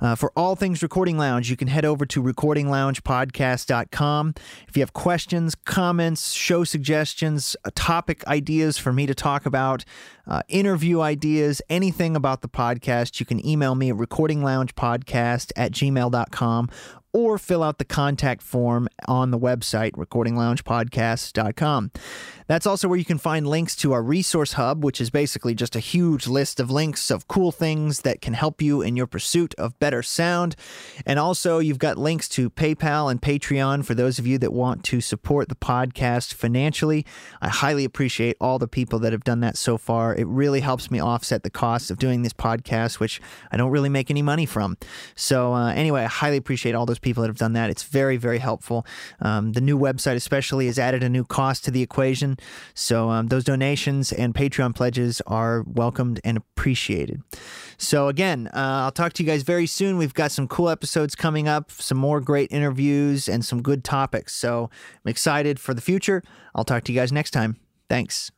Uh, for all things Recording Lounge, you can head over to recordingloungepodcast.com. If you have questions, comments, show suggestions, topic ideas for me to talk about, uh, interview ideas, anything about the podcast, you can email me at recordingloungepodcast at gmail.com or fill out the contact form on the website, recordingloungepodcast.com. That's also where you can find links to our resource hub, which is basically just a huge list of links of cool things that can help you in your pursuit of better sound. And also, you've got links to PayPal and Patreon for those of you that want to support the podcast financially. I highly appreciate all the people that have done that so far. It really helps me offset the cost of doing this podcast, which I don't really make any money from. So, uh, anyway, I highly appreciate all those people that have done that. It's very, very helpful. Um, the new website, especially, has added a new cost to the equation. So um, those donations and Patreon pledges are welcomed and appreciated. So again, uh, I'll talk to you guys very soon. We've got some cool episodes coming up, some more great interviews, and some good topics. So I'm excited for the future. I'll talk to you guys next time. Thanks.